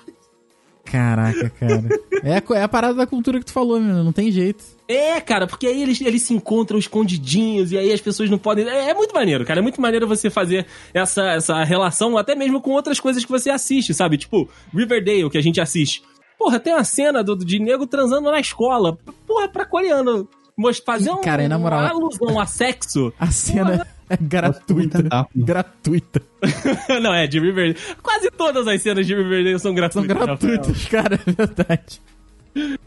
Caraca, cara. É, a é a parada da cultura que tu falou, meu. Não tem jeito. É, cara, porque aí eles, eles se encontram escondidinhos e aí as pessoas não podem. É, é muito maneiro, cara. É muito maneiro você fazer essa, essa relação, até mesmo com outras coisas que você assiste, sabe? Tipo, Riverdale, que a gente assiste. Porra, tem uma cena do, de nego transando na escola. Porra, pra coreano. Fazer um, Cara, na moral- uma alusão a sexo. A cena é gratuita. Gratuita. [LAUGHS] não, é, de Riverdale. Quase todas as cenas de Riverdale são São gratuitas. gratuitas, cara. É verdade.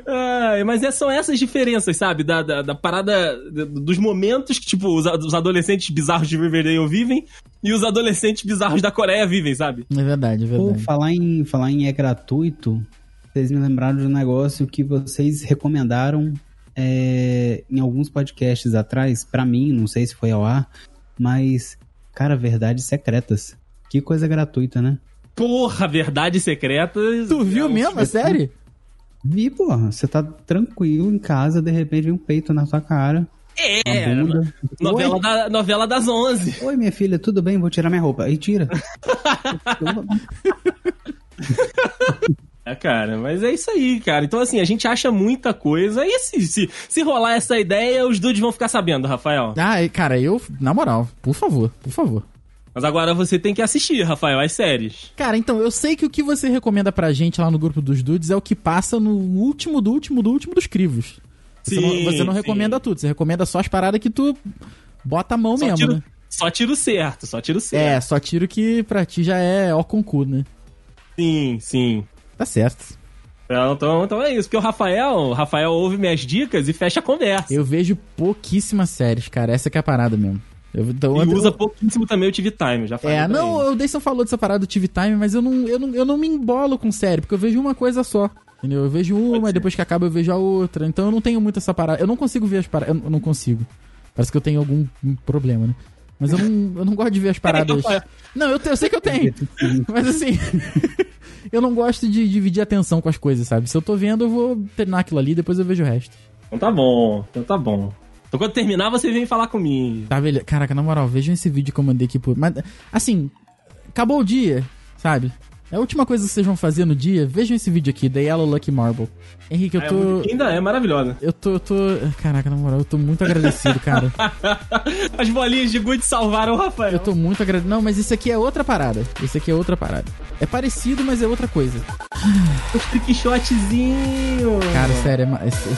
Ai, mas é- são essas diferenças, sabe? Da, da, da parada, dos momentos que, tipo, os, os adolescentes bizarros de Riverdale vivem e os adolescentes bizarros da Coreia vivem, sabe? É verdade, é Pô, verdade. falar em, falar em é gratuito, vocês me lembraram de um negócio que vocês recomendaram é, em alguns podcasts atrás, pra mim, não sei se foi ao ar, mas, cara, verdades secretas. Que coisa gratuita, né? Porra, verdades secretas. Tu viu é mesmo? É sério? Vi, porra, você tá tranquilo em casa, de repente vem um peito na sua cara. É, novela, da, novela das 11. Oi, minha filha, tudo bem? Vou tirar minha roupa. Aí tira. [LAUGHS] É, cara, mas é isso aí, cara. Então, assim, a gente acha muita coisa. E se, se, se rolar essa ideia, os dudes vão ficar sabendo, Rafael. Ah, cara, eu, na moral, por favor, por favor. Mas agora você tem que assistir, Rafael, as séries. Cara, então, eu sei que o que você recomenda pra gente lá no grupo dos dudes é o que passa no último do último do último dos crivos. Você, Sim, não, você não sim. recomenda tudo, você recomenda só as paradas que tu bota a mão Só mesmo, tiro, né? só tiro certo, só tiro certo. É, só tiro que pra ti já é ó com cu, né? Sim, sim. Tá certo. Então, então, então é isso, porque o Rafael, o Rafael ouve minhas dicas e fecha a conversa. Eu vejo pouquíssimas séries, cara. Essa que é a parada mesmo. Eu, então, E usa pouquíssimo também o TV Time, já falei. É, não, ele. o Deison falou dessa parada do TV Time, mas eu não, eu, não, eu não me embolo com série, porque eu vejo uma coisa só. Entendeu? Eu vejo uma e depois que acaba eu vejo a outra. Então eu não tenho muito essa parada. Eu não consigo ver as paradas. Eu não consigo. Parece que eu tenho algum problema, né? Mas eu não, eu não gosto de ver as [LAUGHS] paradas. Rafael. Não, eu, te- eu sei que eu tenho. [LAUGHS] Mas assim. [LAUGHS] eu não gosto de dividir atenção com as coisas, sabe? Se eu tô vendo, eu vou terminar aquilo ali, depois eu vejo o resto. Então tá bom, então tá bom. Então quando terminar, você vem falar comigo. Tá, beleza. Caraca, na moral, vejam esse vídeo que eu mandei aqui por. Mas, assim, acabou o dia, sabe? É a última coisa que vocês vão fazer no dia, vejam esse vídeo aqui, The Yellow Lucky Marble. Henrique, eu É, tô. ainda é maravilhosa. Eu tô, eu tô. Caraca, na moral, eu tô muito agradecido, cara. [LAUGHS] As bolinhas de gude salvaram o Rafael. Eu tô muito agradecido. Não, mas isso aqui é outra parada. Esse aqui é outra parada. É parecido, mas é outra coisa. [LAUGHS] O trick shotzinho. Cara, sério, é esse-